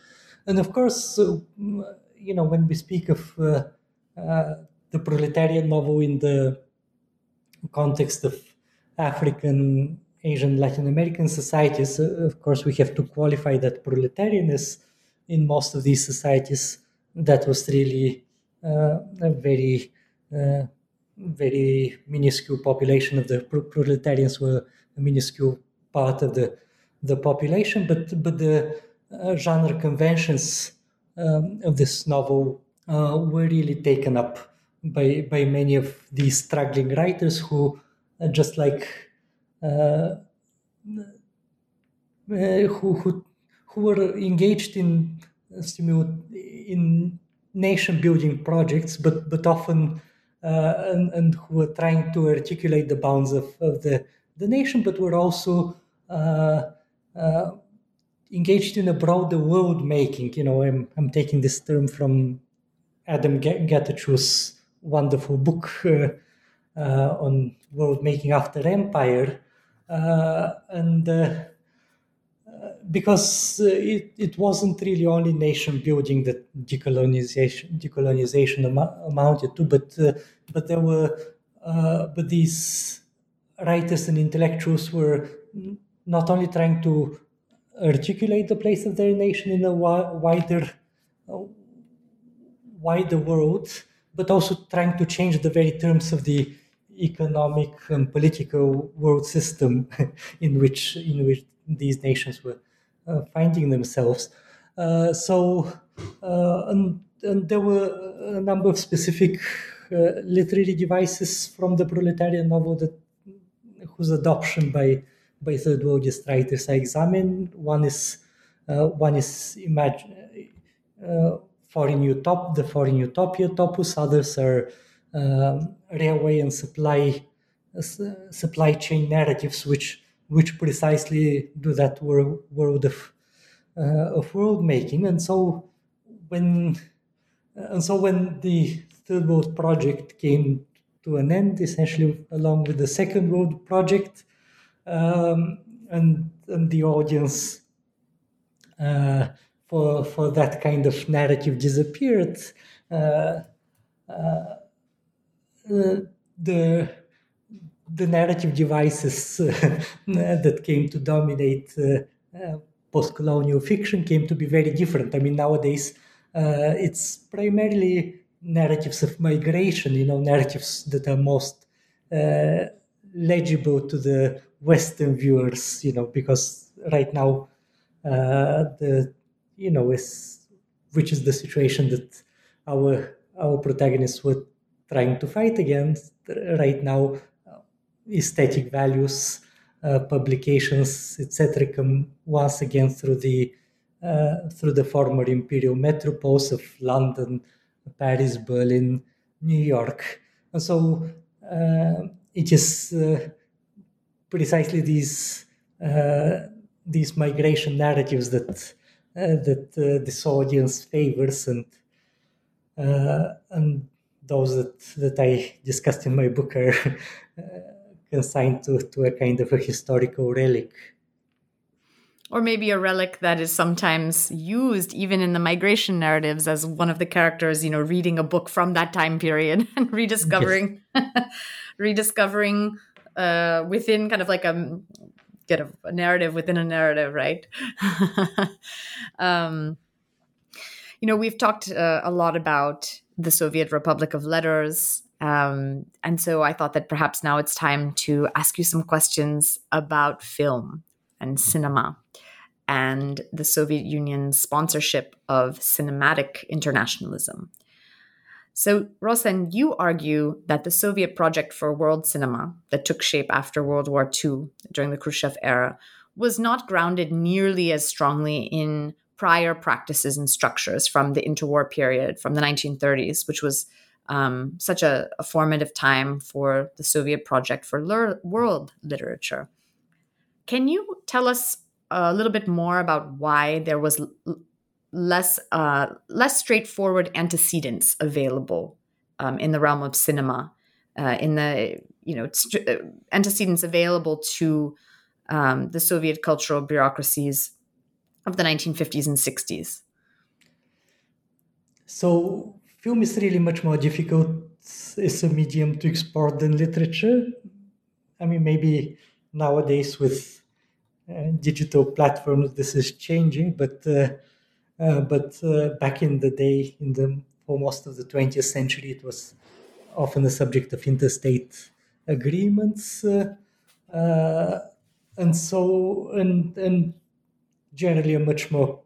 S4: And of course, you know, when we speak of the proletarian novel in the context of African, Asian, Latin American societies, uh, of course, we have to qualify that proletarianism in most of these societies. That was really uh, a very, uh, very minuscule population of the proletarians were a minuscule part of the the population, but but the uh, genre conventions um, of this novel uh, were really taken up by by many of these struggling writers who uh, just like uh, uh, who, who who were engaged in in nation building projects, but but often and, and who were trying to articulate the bounds of, of the the nation, but were also engaged in a broader world making. You know, I'm I'm taking this term from Adam Getachew's wonderful book uh, uh, on world making after empire, and because uh, it, it wasn't really only nation building that decolonization decolonization am- amounted to, but uh, but there were uh, but these writers and intellectuals were not only trying to articulate the place of their nation in a wider wider world, but also trying to change the very terms of the economic and political world system in which in which these nations were uh, finding themselves. Uh, so, uh, and, and, there were a number of specific literary devices from the proletarian novel that whose adoption by third worldist writers I examined. One is one is imagine foreign utop the foreign utopia topos. Others are um, railway and supply uh, supply chain narratives, which which precisely do that world, world of uh, of world making. And so when and so when the third world project came to an end, essentially along with the second world project, um, and and the audience uh, for for that kind of narrative disappeared. Uh, uh, uh the the narrative devices that came to dominate uh, uh, post-colonial fiction came to be very different. I mean, nowadays it's primarily narratives of migration, you know, narratives that are most legible to the Western viewers, you know, because right now the you know is which is the situation that our our protagonists were trying to fight against right now aesthetic values, uh, publications, etc., come once again through the uh, through the former imperial metropoles of London, Paris, Berlin, New York, and so uh, it is uh, precisely these uh, these migration narratives that uh, that this audience favors and and those that, that I discussed in my book are consigned to, to a kind of a historical relic.
S3: Or maybe a relic that is sometimes used even in the migration narratives as one of the characters, you know, reading a book from that time period and rediscovering, yes. rediscovering uh, within kind of like a get a, a narrative within a narrative, right? um, you know, we've talked uh, a lot about the Soviet Republic of Letters um, and so I thought that perhaps now it's time to ask you some questions about film and cinema and the Soviet Union's sponsorship of cinematic internationalism. So, Rossen, you argue that the Soviet project for world cinema that took shape after World War II during the Khrushchev era was not grounded nearly as strongly in prior practices and structures from the interwar period, from the 1930s, which was um, such a, a, formative time for the Soviet project for world literature. Can you tell us a little bit more about why there was less uh, less straightforward antecedents available um, in the realm of cinema, uh, in the you know st- uh, antecedents available to um, the Soviet cultural bureaucracies of the 1950s and 60s?
S4: So film is really much more difficult as a medium to export than literature. I mean, maybe nowadays with uh, digital platforms this is changing, but uh, but uh, back in the day, in the for most of the 20th century, it was often the subject of interstate agreements, uh, uh, and so and and generally a much more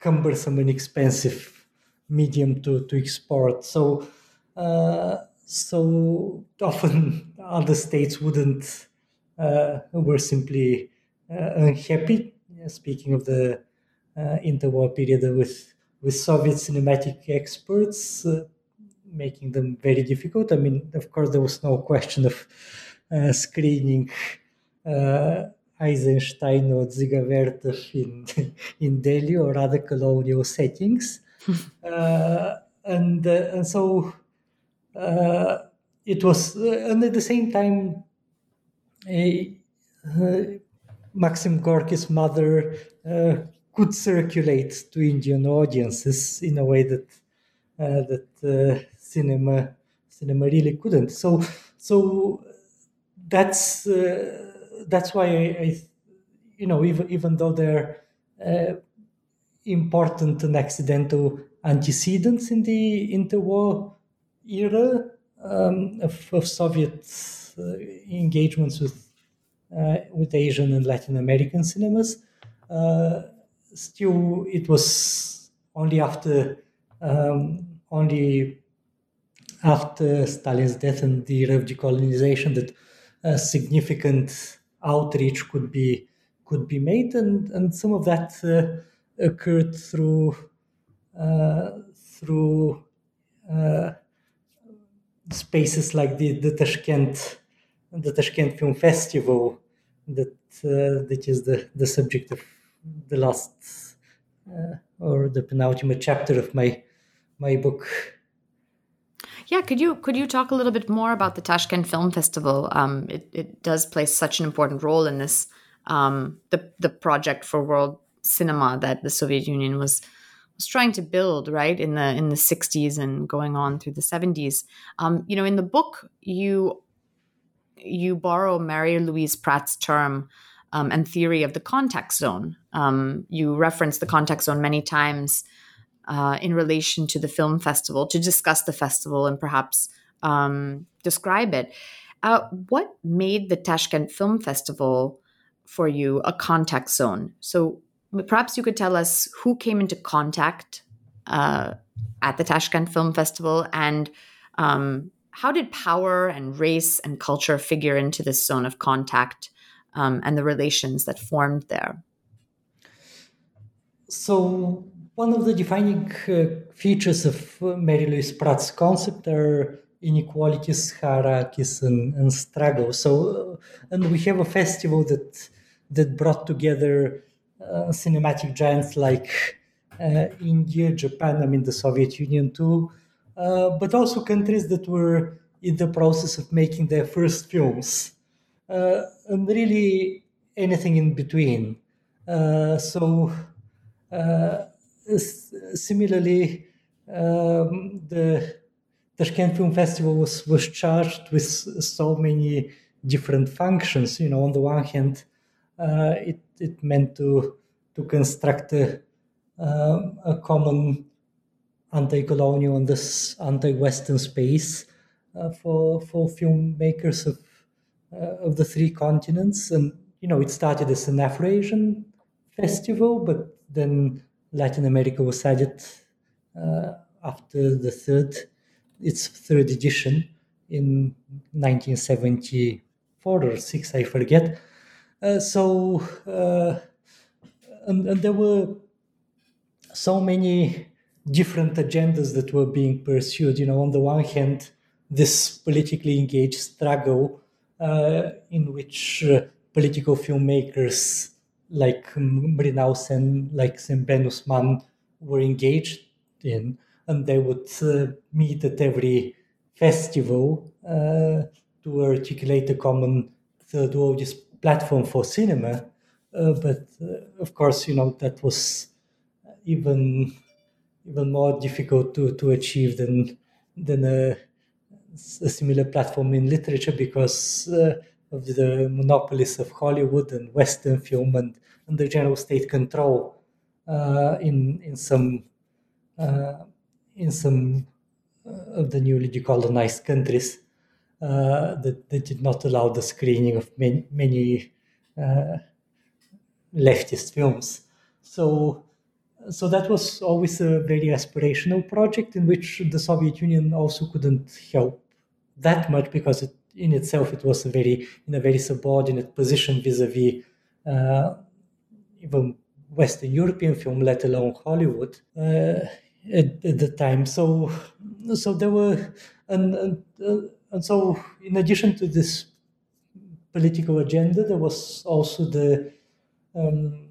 S4: cumbersome and expensive medium to, to export. So uh, so often other states wouldn't uh, were simply uh, unhappy. Speaking of the uh, interwar period with with Soviet cinematic experts, uh, making them very difficult. I mean, of course, there was no question of uh, screening. Eisenstein or Dziga in, in Delhi or other colonial settings. uh, and uh, and so uh, it was, and at the same time, Maxim Gorky's mother could circulate to Indian audiences in a way that that cinema cinema really couldn't. So so that's that's why I, I, you know even even though they're important and accidental antecedents in the interwar era um, of, of, Soviet uh, engagements with uh, with Asian and Latin American cinemas. Uh, still, it was only after um, only after Stalin's death and the era of decolonization that a significant outreach could be could be made, and and some of that uh, occurred through uh, through uh, spaces like the the Tashkent the Tashkent Film Festival that uh, that is the the subject of the last uh, or the penultimate chapter of my my book.
S3: Yeah, could you could you talk a little bit more about the Tashkent Film Festival? Um, it it does play such an important role in this um, the the project for world cinema that the Soviet Union was was trying to build right in the in the 60s and going on through the 70s. Um, you know, in the book you you borrow Mary Louise Pratt's term um, and theory of the contact zone. Um, you reference the contact zone many times uh, in relation to the film festival to discuss the festival and perhaps um, describe it. Uh, what made the Tashkent Film Festival for you a contact zone? So perhaps you could tell us who came into contact uh, at the Tashkent Film Festival and um, how did power and race and culture figure into this zone of contact um, and the relations that formed there?
S4: So, one of the defining uh, features of uh, Mary Louise Pratt's concept are inequalities, hierarchies, and, and struggle. So, uh, and we have a festival that that brought together uh, cinematic giants like uh, India, Japan, I mean the Soviet Union too, uh, but also countries that were in the process of making their first films, uh, and really anything in between. Uh, so, uh, similarly, um, the Tashkent Film Festival was, was charged with so many different functions. You know, on the one hand, it, it meant to, to construct a, a common anti-colonial and this anti-Western space uh, for for filmmakers of uh, of the three continents. And you know, it started as an Afro-Asian festival, but then Latin America was added uh, after the third its third edition in 1974 or six, I forget. Uh, so, uh, and, and there were so many different agendas that were being pursued. You know, on the one hand, this politically engaged struggle uh, in which uh, political filmmakers like Mrinal Sen, like Sembène Ousmane were engaged in, and they would uh, meet at every festival uh, to articulate a common third world platform for cinema. Uh, but uh, of course, you know that was even even more difficult to, to achieve than than a, a similar platform in literature because uh, of the monopolies of Hollywood and Western film and, and the general state control uh, in in some uh, in some uh, of the newly decolonized countries uh, that, that did not allow the screening of many, many uh, leftist films. So so that was always a very aspirational project in which the Soviet Union also couldn't help that much because it, in itself it was a very in a very subordinate position vis-a-vis uh, even Western European film, let alone Hollywood uh, at, at, the time. So so there were and and, uh, and so in addition to this political agenda, there was also the um,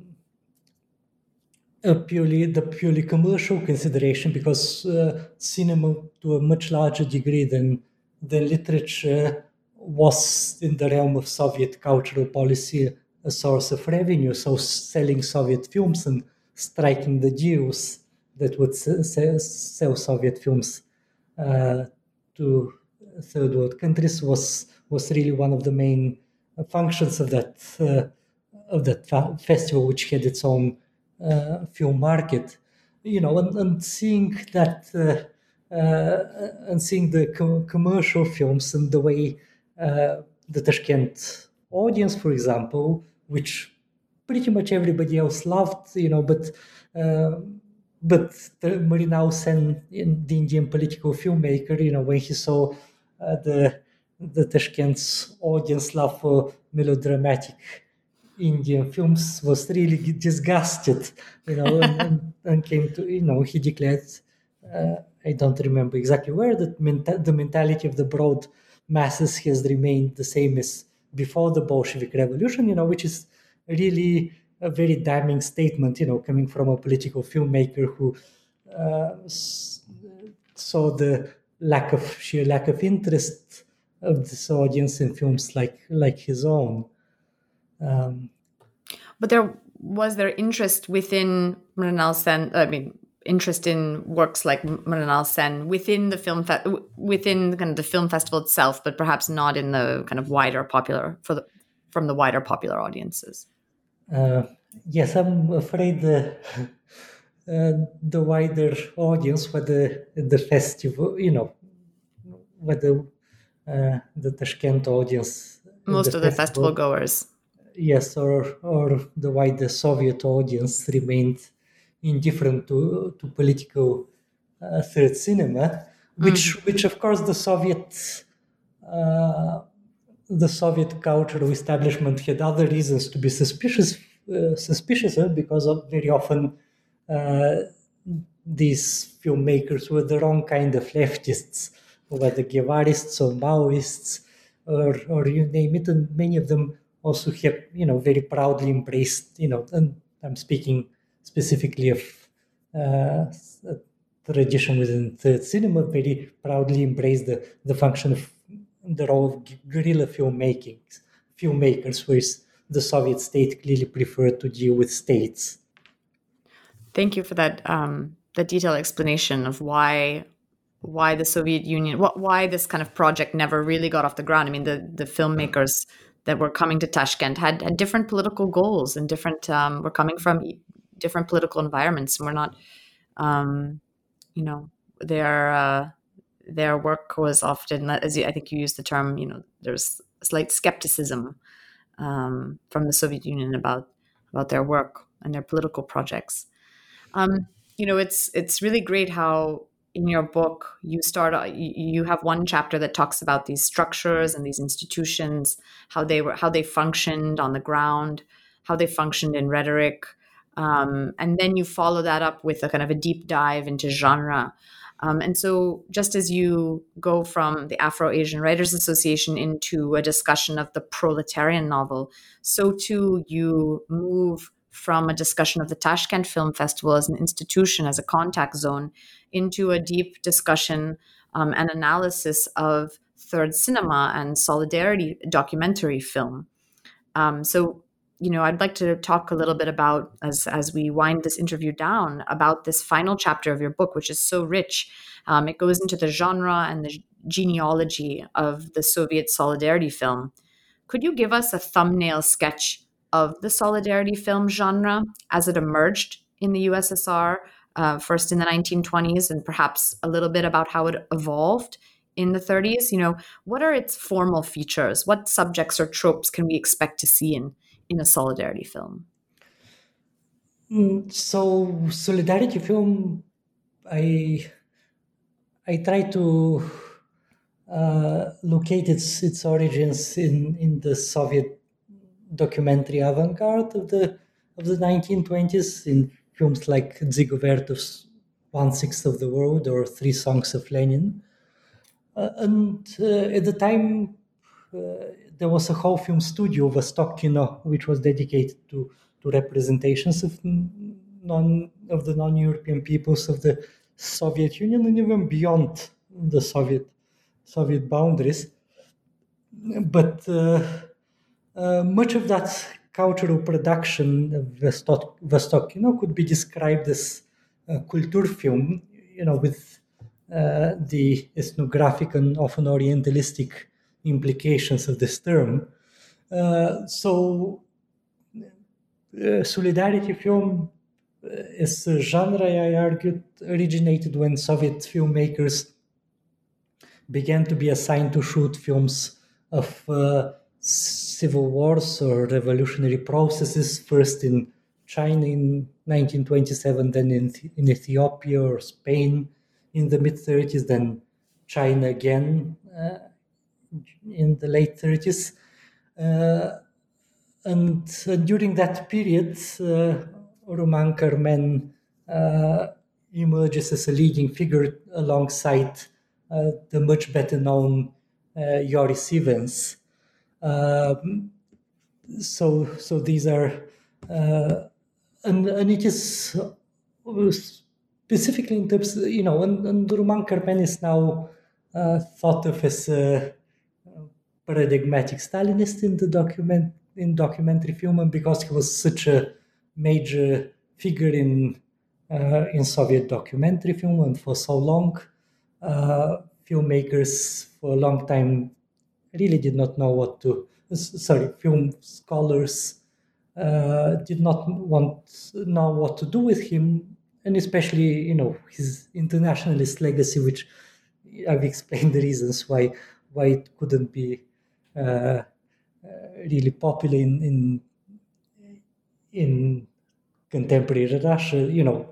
S4: a purely the purely commercial consideration because uh, cinema to a much larger degree than than literature was in the realm of Soviet cultural policy a source of revenue. So selling Soviet films and striking the deals that would sell Soviet films uh, to third world countries was was really one of the main functions of that uh, of that festival, which had its own uh, film market. You know, and, and seeing that uh, and seeing the co- commercial films and the way uh, the Tashkent audience, for example, which pretty much everybody else loved, you know, but but the Mrinal Sen, the Indian political filmmaker, you know, when he saw uh, the the Tashkent's audience love for melodramatic Indian films was really disgusted, you know, and, and, and, came to, you know, he declared, uh, I don't remember exactly where, that menta- the mentality of the broad masses has remained the same as before the Bolshevik Revolution, you know, which is really a very damning statement, you know, coming from a political filmmaker who uh, saw the lack of sheer lack of interest of this audience in films like like his own. Um,
S3: but there was there interest within Mrinal Sen. I mean, interest in works like Mrinal Sen within the film fe- within kind of the film festival itself, but perhaps not in the kind of wider popular for the from the wider popular audiences.
S4: Uh, yes, I'm afraid the uh, the wider audience, whether the the festival, you know, whether uh, the Tashkent audience,
S3: most the of the festival, festival goers,
S4: yes, or or the wider Soviet audience remained indifferent to to political uh, third cinema, which mm. which of course the Soviet uh, the Soviet cultural establishment had other reasons to be suspicious uh, suspicious of because of very often uh, these filmmakers were the wrong kind of leftists, whether Guevarists or Maoists or, or you name it, and many of them also have, you know, very proudly embraced, you know, and I'm speaking specifically of uh, tradition within the cinema, very proudly embraced the, the function of the role of guerrilla filmmaking, filmmakers, whereas the Soviet state clearly preferred to deal with states.
S3: Thank you for that um, that detailed explanation of why why the Soviet Union, what, why this kind of project never really got off the ground. I mean, the the filmmakers that were coming to Tashkent had, had different political goals and different um, were coming from different political environments, and we're not, um, you know, their uh, their work was often, as you, I think you used the term, you know, there's slight skepticism um, from the Soviet Union about about their work and their political projects. Um, you know, it's it's really great how in your book you start uh, you have one chapter that talks about these structures and these institutions, how they were how they functioned on the ground, how they functioned in rhetoric, um, and then you follow that up with a kind of a deep dive into genre. Um, and so, just as you go from the Afro Asian Writers Association into a discussion of the proletarian novel, so too you move from a discussion of the Tashkent Film Festival as an institution, as a contact zone, into a deep discussion um, and analysis of third cinema and solidarity documentary film. Um, so, you know, I'd like to talk a little bit about as as we wind this interview down about this final chapter of your book, which is so rich. Um, it goes into the genre and the genealogy of the Soviet solidarity film. Could you give us a thumbnail sketch of the solidarity film genre as it emerged in the USSR, uh, first in the 1920s, and perhaps a little bit about how it evolved in the 30s? You know, what are its formal features? What subjects or tropes can we expect to see in, in a solidarity film?
S4: Mm, so, solidarity film, I I try to uh, locate its its origins in in the Soviet documentary avant-garde of the of the 1920s in films like Dziga Vertov's One Sixth of the World or Three Songs of Lenin. Uh, and uh, at the time, uh, there was a whole film studio, Vostok Kino, which was dedicated to, to representations of non of the non-European peoples of the Soviet Union and even beyond the Soviet Soviet boundaries. but much of that cultural production of you know, could be described as a film, you know, with uh, the ethnographic and often orientalistic implications of this term. Uh, so, uh, solidarity film as a genre, I argued, originated when Soviet filmmakers began to be assigned to shoot films of uh, civil wars or revolutionary processes, first in China in 1927, then in, in Ethiopia or Spain in the mid 30s, then China again uh, in the late 30s. Uh, and uh, during that period, uh, Roman Karmen emerges as a leading figure alongside the much better known Joris Ivens. Um, so, so these are, and, and it is specifically in terms, you know, and, and Roman Karmen is now uh, thought of as a paradigmatic Stalinist in the document in documentary film, and because he was such a major figure in uh, in Soviet documentary film, and for so long, uh, filmmakers for a long time really did not know what to. Sorry, film scholars uh, did not want know what to do with him, and especially you know his internationalist legacy, which I've explained the reasons why why it couldn't be really popular in, in in contemporary Russia, you know,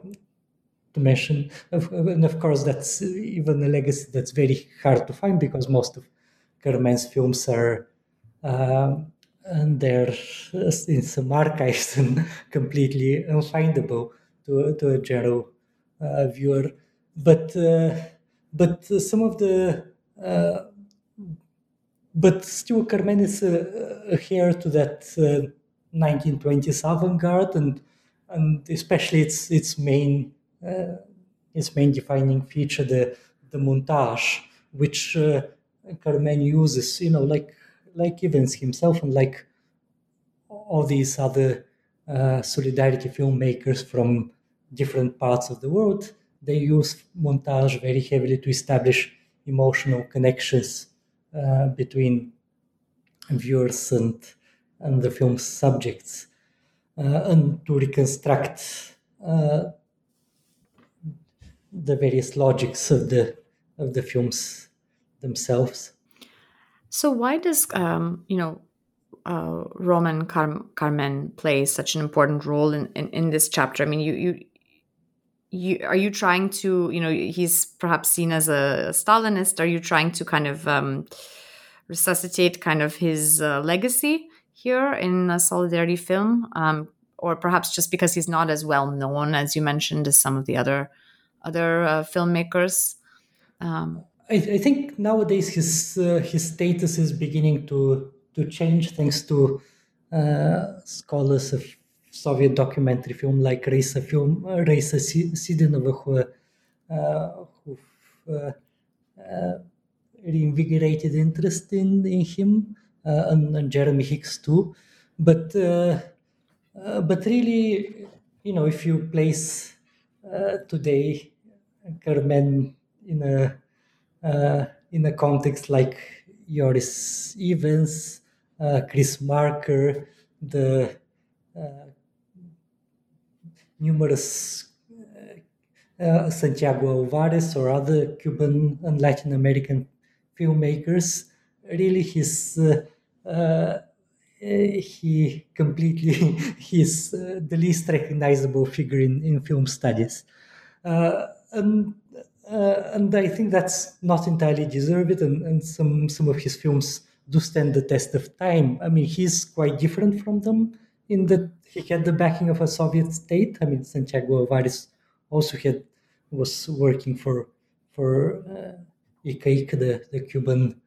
S4: to mention, and of course, that's even a legacy that's very hard to find because most of Karmen's films are um, and they're in some archives and completely unfindable to, to a general uh, viewer. But uh, but some of the uh, but still Karmen is a, heir to that 1920s avant-garde and and especially its its main uh, its main defining feature the the montage which uh, Karmen uses you know like like Ivens himself and like all these other uh, solidarity filmmakers from different parts of the world. They use montage very heavily to establish emotional connections uh, between viewers and and the film's subjects uh, and to reconstruct uh, the various logics of the of the films themselves.
S3: So why does um, you know uh, Roman Car- Karmen play such an important role in, in, in this chapter? I mean, you you you are you trying to you know he's perhaps seen as a Stalinist? Are you trying to kind of um, resuscitate kind of his uh, legacy? here in a solidarity film, um, or perhaps just because he's not as well known as you mentioned as some of the other other uh, filmmakers. Um,
S4: I, I, think nowadays his uh, his status is beginning to to change thanks to uh, scholars of Soviet documentary film like Raisa film uh, Raisa Sidenova who uh, who uh, reinvigorated interest in in him uh, and, and, Jeremy Hicks too. But uh, uh, but really, you know, if you place today Karmen in a in a context like Joris Ivens, Chris Marker, the numerous uh, Santiago Alvarez or other Cuban and Latin American filmmakers. Really, his uh, uh, he completely he's uh, the least recognizable figure in, in film studies. Uh, and uh, and I think that's not entirely deserved, and, and some some of his films do stand the test of time. I mean, he's quite different from them in that he had the backing of a Soviet state. I mean, Santiago Alvarez also had was working for for uh, the, the Cuban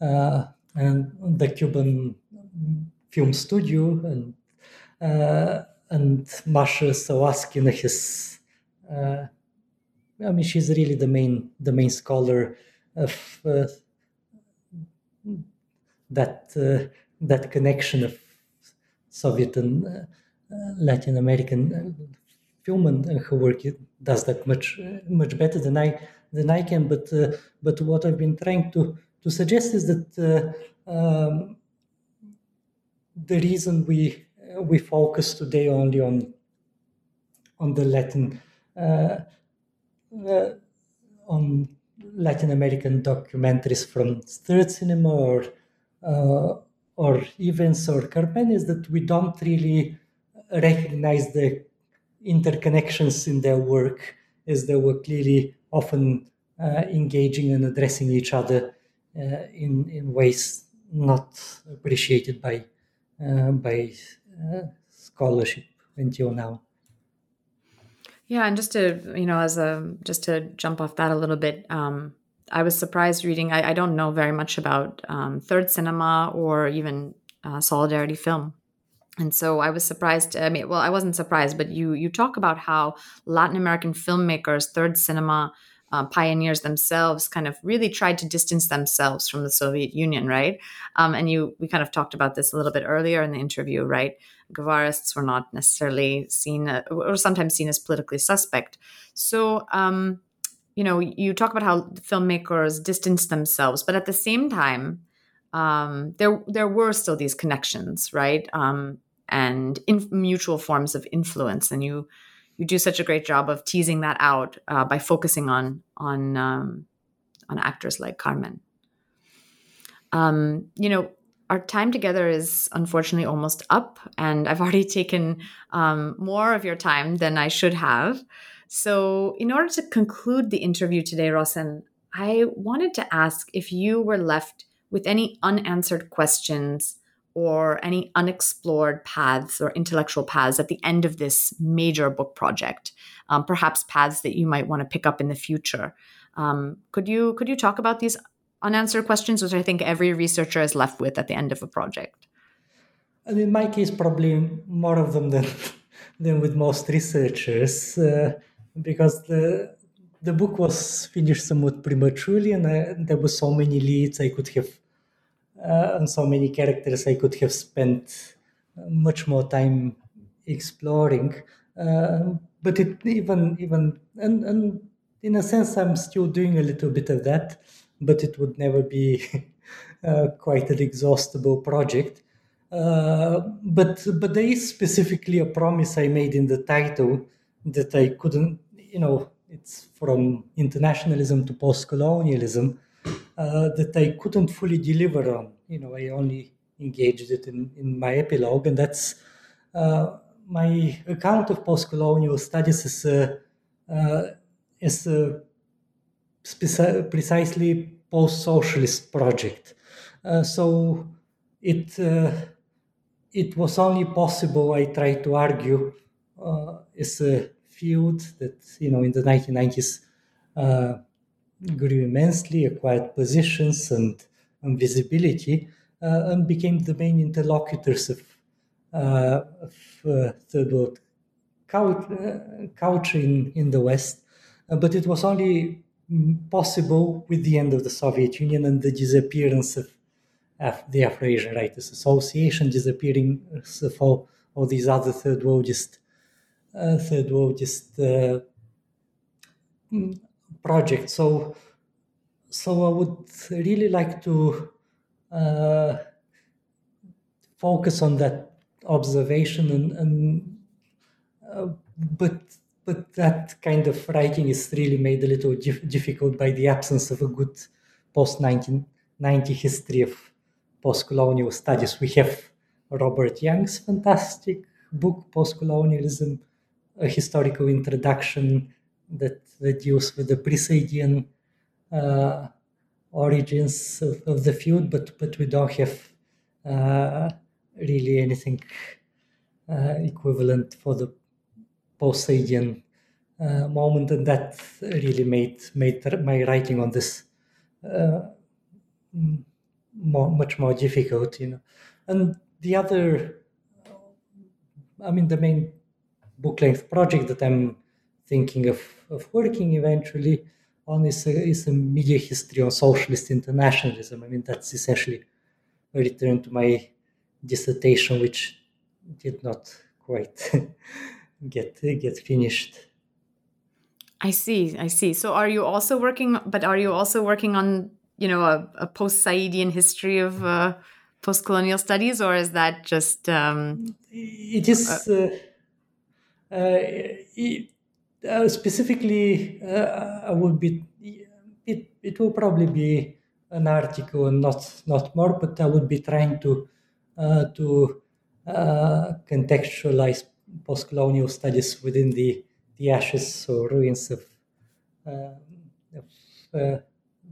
S4: uh, and the Cuban film studio and uh, and Masha Salazkina his uh, I mean she's really the main the main scholar of uh, that uh, that connection of Soviet and uh, Latin American film and her work does that much much better than I than I can. But but what I've been trying to to suggest is that um, the reason we we focus today only on on the Latin uh, uh, on Latin American documentaries from third cinema or uh, or Ivens or Karmen is that we don't really recognize the interconnections in their work as they were clearly often uh, engaging and addressing each other uh, in in ways not appreciated by uh, by uh, scholarship until now.
S3: Yeah, and just to you know, as a just to jump off that a little bit, um, I was surprised reading. I, I don't know very much about um, third cinema or even uh, solidarity film, and so I was surprised. I mean, well, I wasn't surprised, but you you talk about how Latin American filmmakers, third cinema uh, pioneers themselves, kind of really tried to distance themselves from the Soviet Union, right? Um, and you we kind of talked about this a little bit earlier in the interview, right? Guevarists were not necessarily seen, uh, or sometimes seen as politically suspect. So. Um, you know, you talk about how filmmakers distance themselves, but at the same time, um, there there were still these connections, right? Um, and in mutual forms of influence. And you you do such a great job of teasing that out uh, by focusing on on um, on actors like Karmen. Um, you know, our time together is unfortunately almost up, and I've already taken um, more of your time than I should have. So, in order to conclude the interview today, Rossen, I wanted to ask if you were left with any unanswered questions or any unexplored paths or intellectual paths at the end of this major book project um, perhaps paths that you might want to pick up in the future. Um, could you could you talk about these unanswered questions which i think every researcher is left with at the end of a project?
S4: In my case probably more of them than than with most researchers uh, because the the book was finished somewhat prematurely and I, there were so many leads i could have uh, and so many characters I could have spent much more time exploring. Uh, but it even even and, and in a sense I'm still doing a little bit of that, but it would never be uh, quite an exhaustible project. Uh, but but there is specifically a promise I made in the title that I couldn't, you know, it's from internationalism to post-colonialism, uh, that I couldn't fully deliver on. You know, I only engaged it in, in my epilogue, and that's uh, my account of post-colonial studies is a, uh, is a speci- precisely post-socialist project. Uh, so it uh, it was only possible, I try to argue, uh, a field that you know in the 1990s grew immensely, acquired positions and, and visibility, uh, and became the main interlocutors of, uh, of uh, third world culture in, in the West. but it was only possible with the end of the Soviet Union and the disappearance of, the Afro-Asian Writers Association, disappearing of all, all these other third worldist, uh, third worldist uh, project. So, so I would really like to uh, focus on that observation, and, and uh, but but that kind of writing is really made a little dif- difficult by the absence of a good post 1990 history of post-colonial studies. We have Robert Young's fantastic book, Post-Colonialism, a historical introduction that, that deals with the pre-Saidian uh, origins of, of, the field, but, but we don't have uh, really anything uh, equivalent for the post-Saidian uh, moment, and that really made made my writing on this uh, more, much more difficult, you know. And the other, I mean, the main book-length project that I'm thinking of, of working eventually on is a, is a media history on socialist internationalism. I mean, that's essentially a return to my dissertation, which did not quite get get finished.
S3: I see. I see. So, are you also working? But are you also working on you know a, a post Saidian history of uh, post colonial studies, or is that just? Um,
S4: it is. Uh, uh, it, uh, specifically, uh, I would be. It it will probably be an article, not not more, but I would be trying to uh, to contextualize post-colonial studies within the the ashes or ruins of, of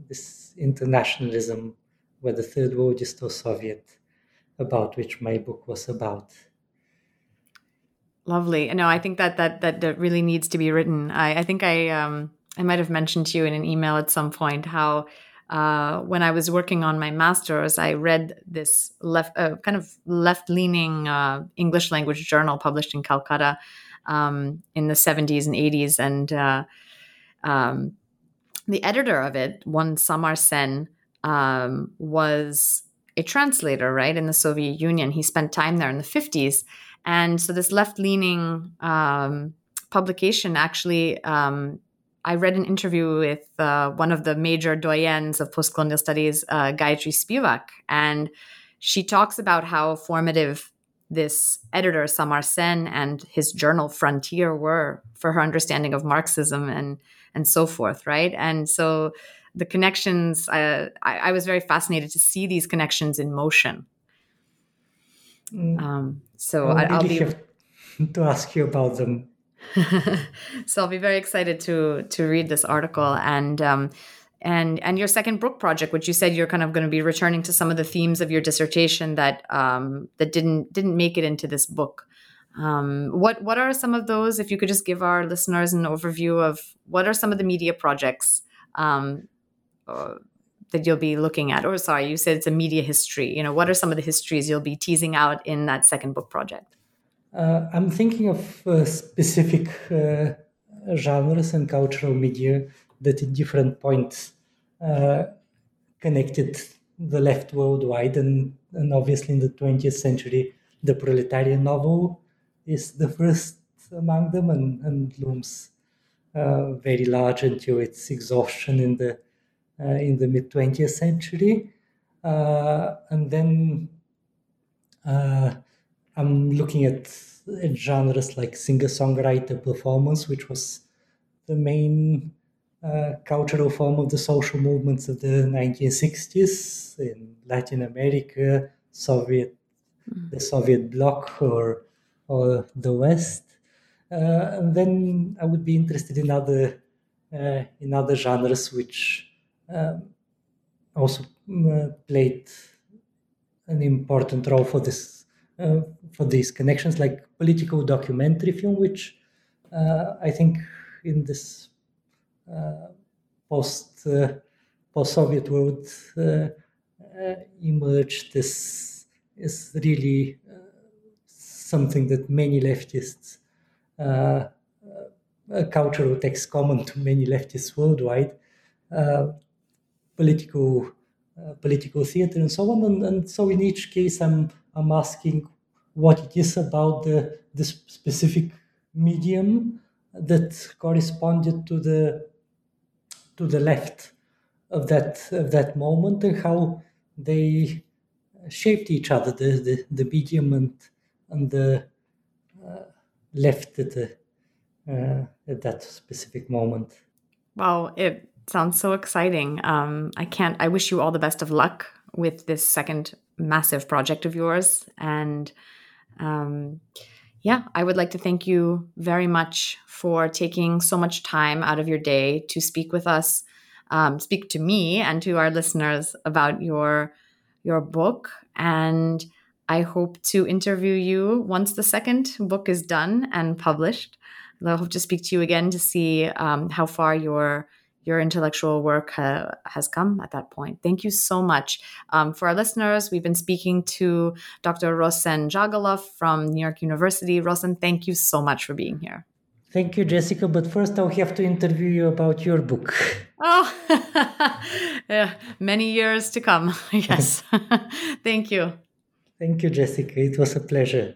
S4: this internationalism, whether third worldist or Soviet, about which my book was about.
S3: Lovely. No, I think that that that, that really needs to be written. I, I think I um I might have mentioned to you in an email at some point how uh, when I was working on my master's, I read this left uh, kind of left leaning uh, English language journal published in Calcutta um, in the 70s and 80s, and uh, um, the editor of it, one Samar Sen, um, was a translator, right, in the Soviet Union. He spent time there in the 50s and so this left leaning um, publication actually, um, I read an interview with uh, one of the major doyens of postcolonial studies, uh, Gayatri Spivak, and she talks about how formative this editor, Samar Sen, and his journal Frontier were for her understanding of Marxism and and so forth, right? And so the connections, uh, I, I was very fascinated to see these connections in motion.
S4: Mm. Um, so I, will be to ask you about them.
S3: so I'll be very excited to to read this article and um, and and your second book project, which you said you're kind of going to be returning to some of the themes of your dissertation that um, that didn't didn't make it into this book. Um, what what are some of those? If you could just give our listeners an overview of what are some of the media projects um, uh, that you'll be looking at? Or sorry you said it's a media history. You know what are some of the histories you'll be teasing out in that second book project?
S4: Uh, i'm thinking of uh, specific uh, genres and cultural media that at different points uh, connected the left worldwide and, and obviously in the 20th century the proletarian novel is the first among them and, and looms uh, very large until its exhaustion in the in the mid 20th century. Uh, and then uh, I'm looking at, at genres like singer songwriter performance, which was the main uh, cultural form of the social movements of the 1960s in Latin America, Soviet, mm. the Soviet bloc, or or the West. Uh, and then I would be interested in other uh, in other genres which also uh, played an important role for this uh, for these connections, like political documentary film, which uh, I think in this post post Soviet world emerged this is really something that many leftists uh, a cultural text common to many leftists worldwide uh, political uh, political theater and so on. And, and, so in each case, I'm I'm asking what it is about the the specific medium that corresponded to the to the left of that of that moment and how they shaped each other the the, the medium and and the uh, left at the uh, at that specific moment
S3: wow it sounds so exciting. Um, I can't. I wish you all the best of luck with this second massive project of yours. And um, yeah, I would like to thank you very much for taking so much time out of your day to speak with us, um, speak to me and to our listeners about your your book. And I hope to interview you once the second book is done and published. I hope to speak to you again to see um, how far your your intellectual work ha- has come at that point. Thank you so much. Um, for our listeners, we've been speaking to Dr. Rossen Djagalov from New York University. Rossen, thank you so much for being here.
S4: Thank you, Jessica. But first, I'll have to interview you about your book.
S3: Oh, yeah, many years to come. Yes. Thank you.
S4: Thank you, Jessica. It was a pleasure.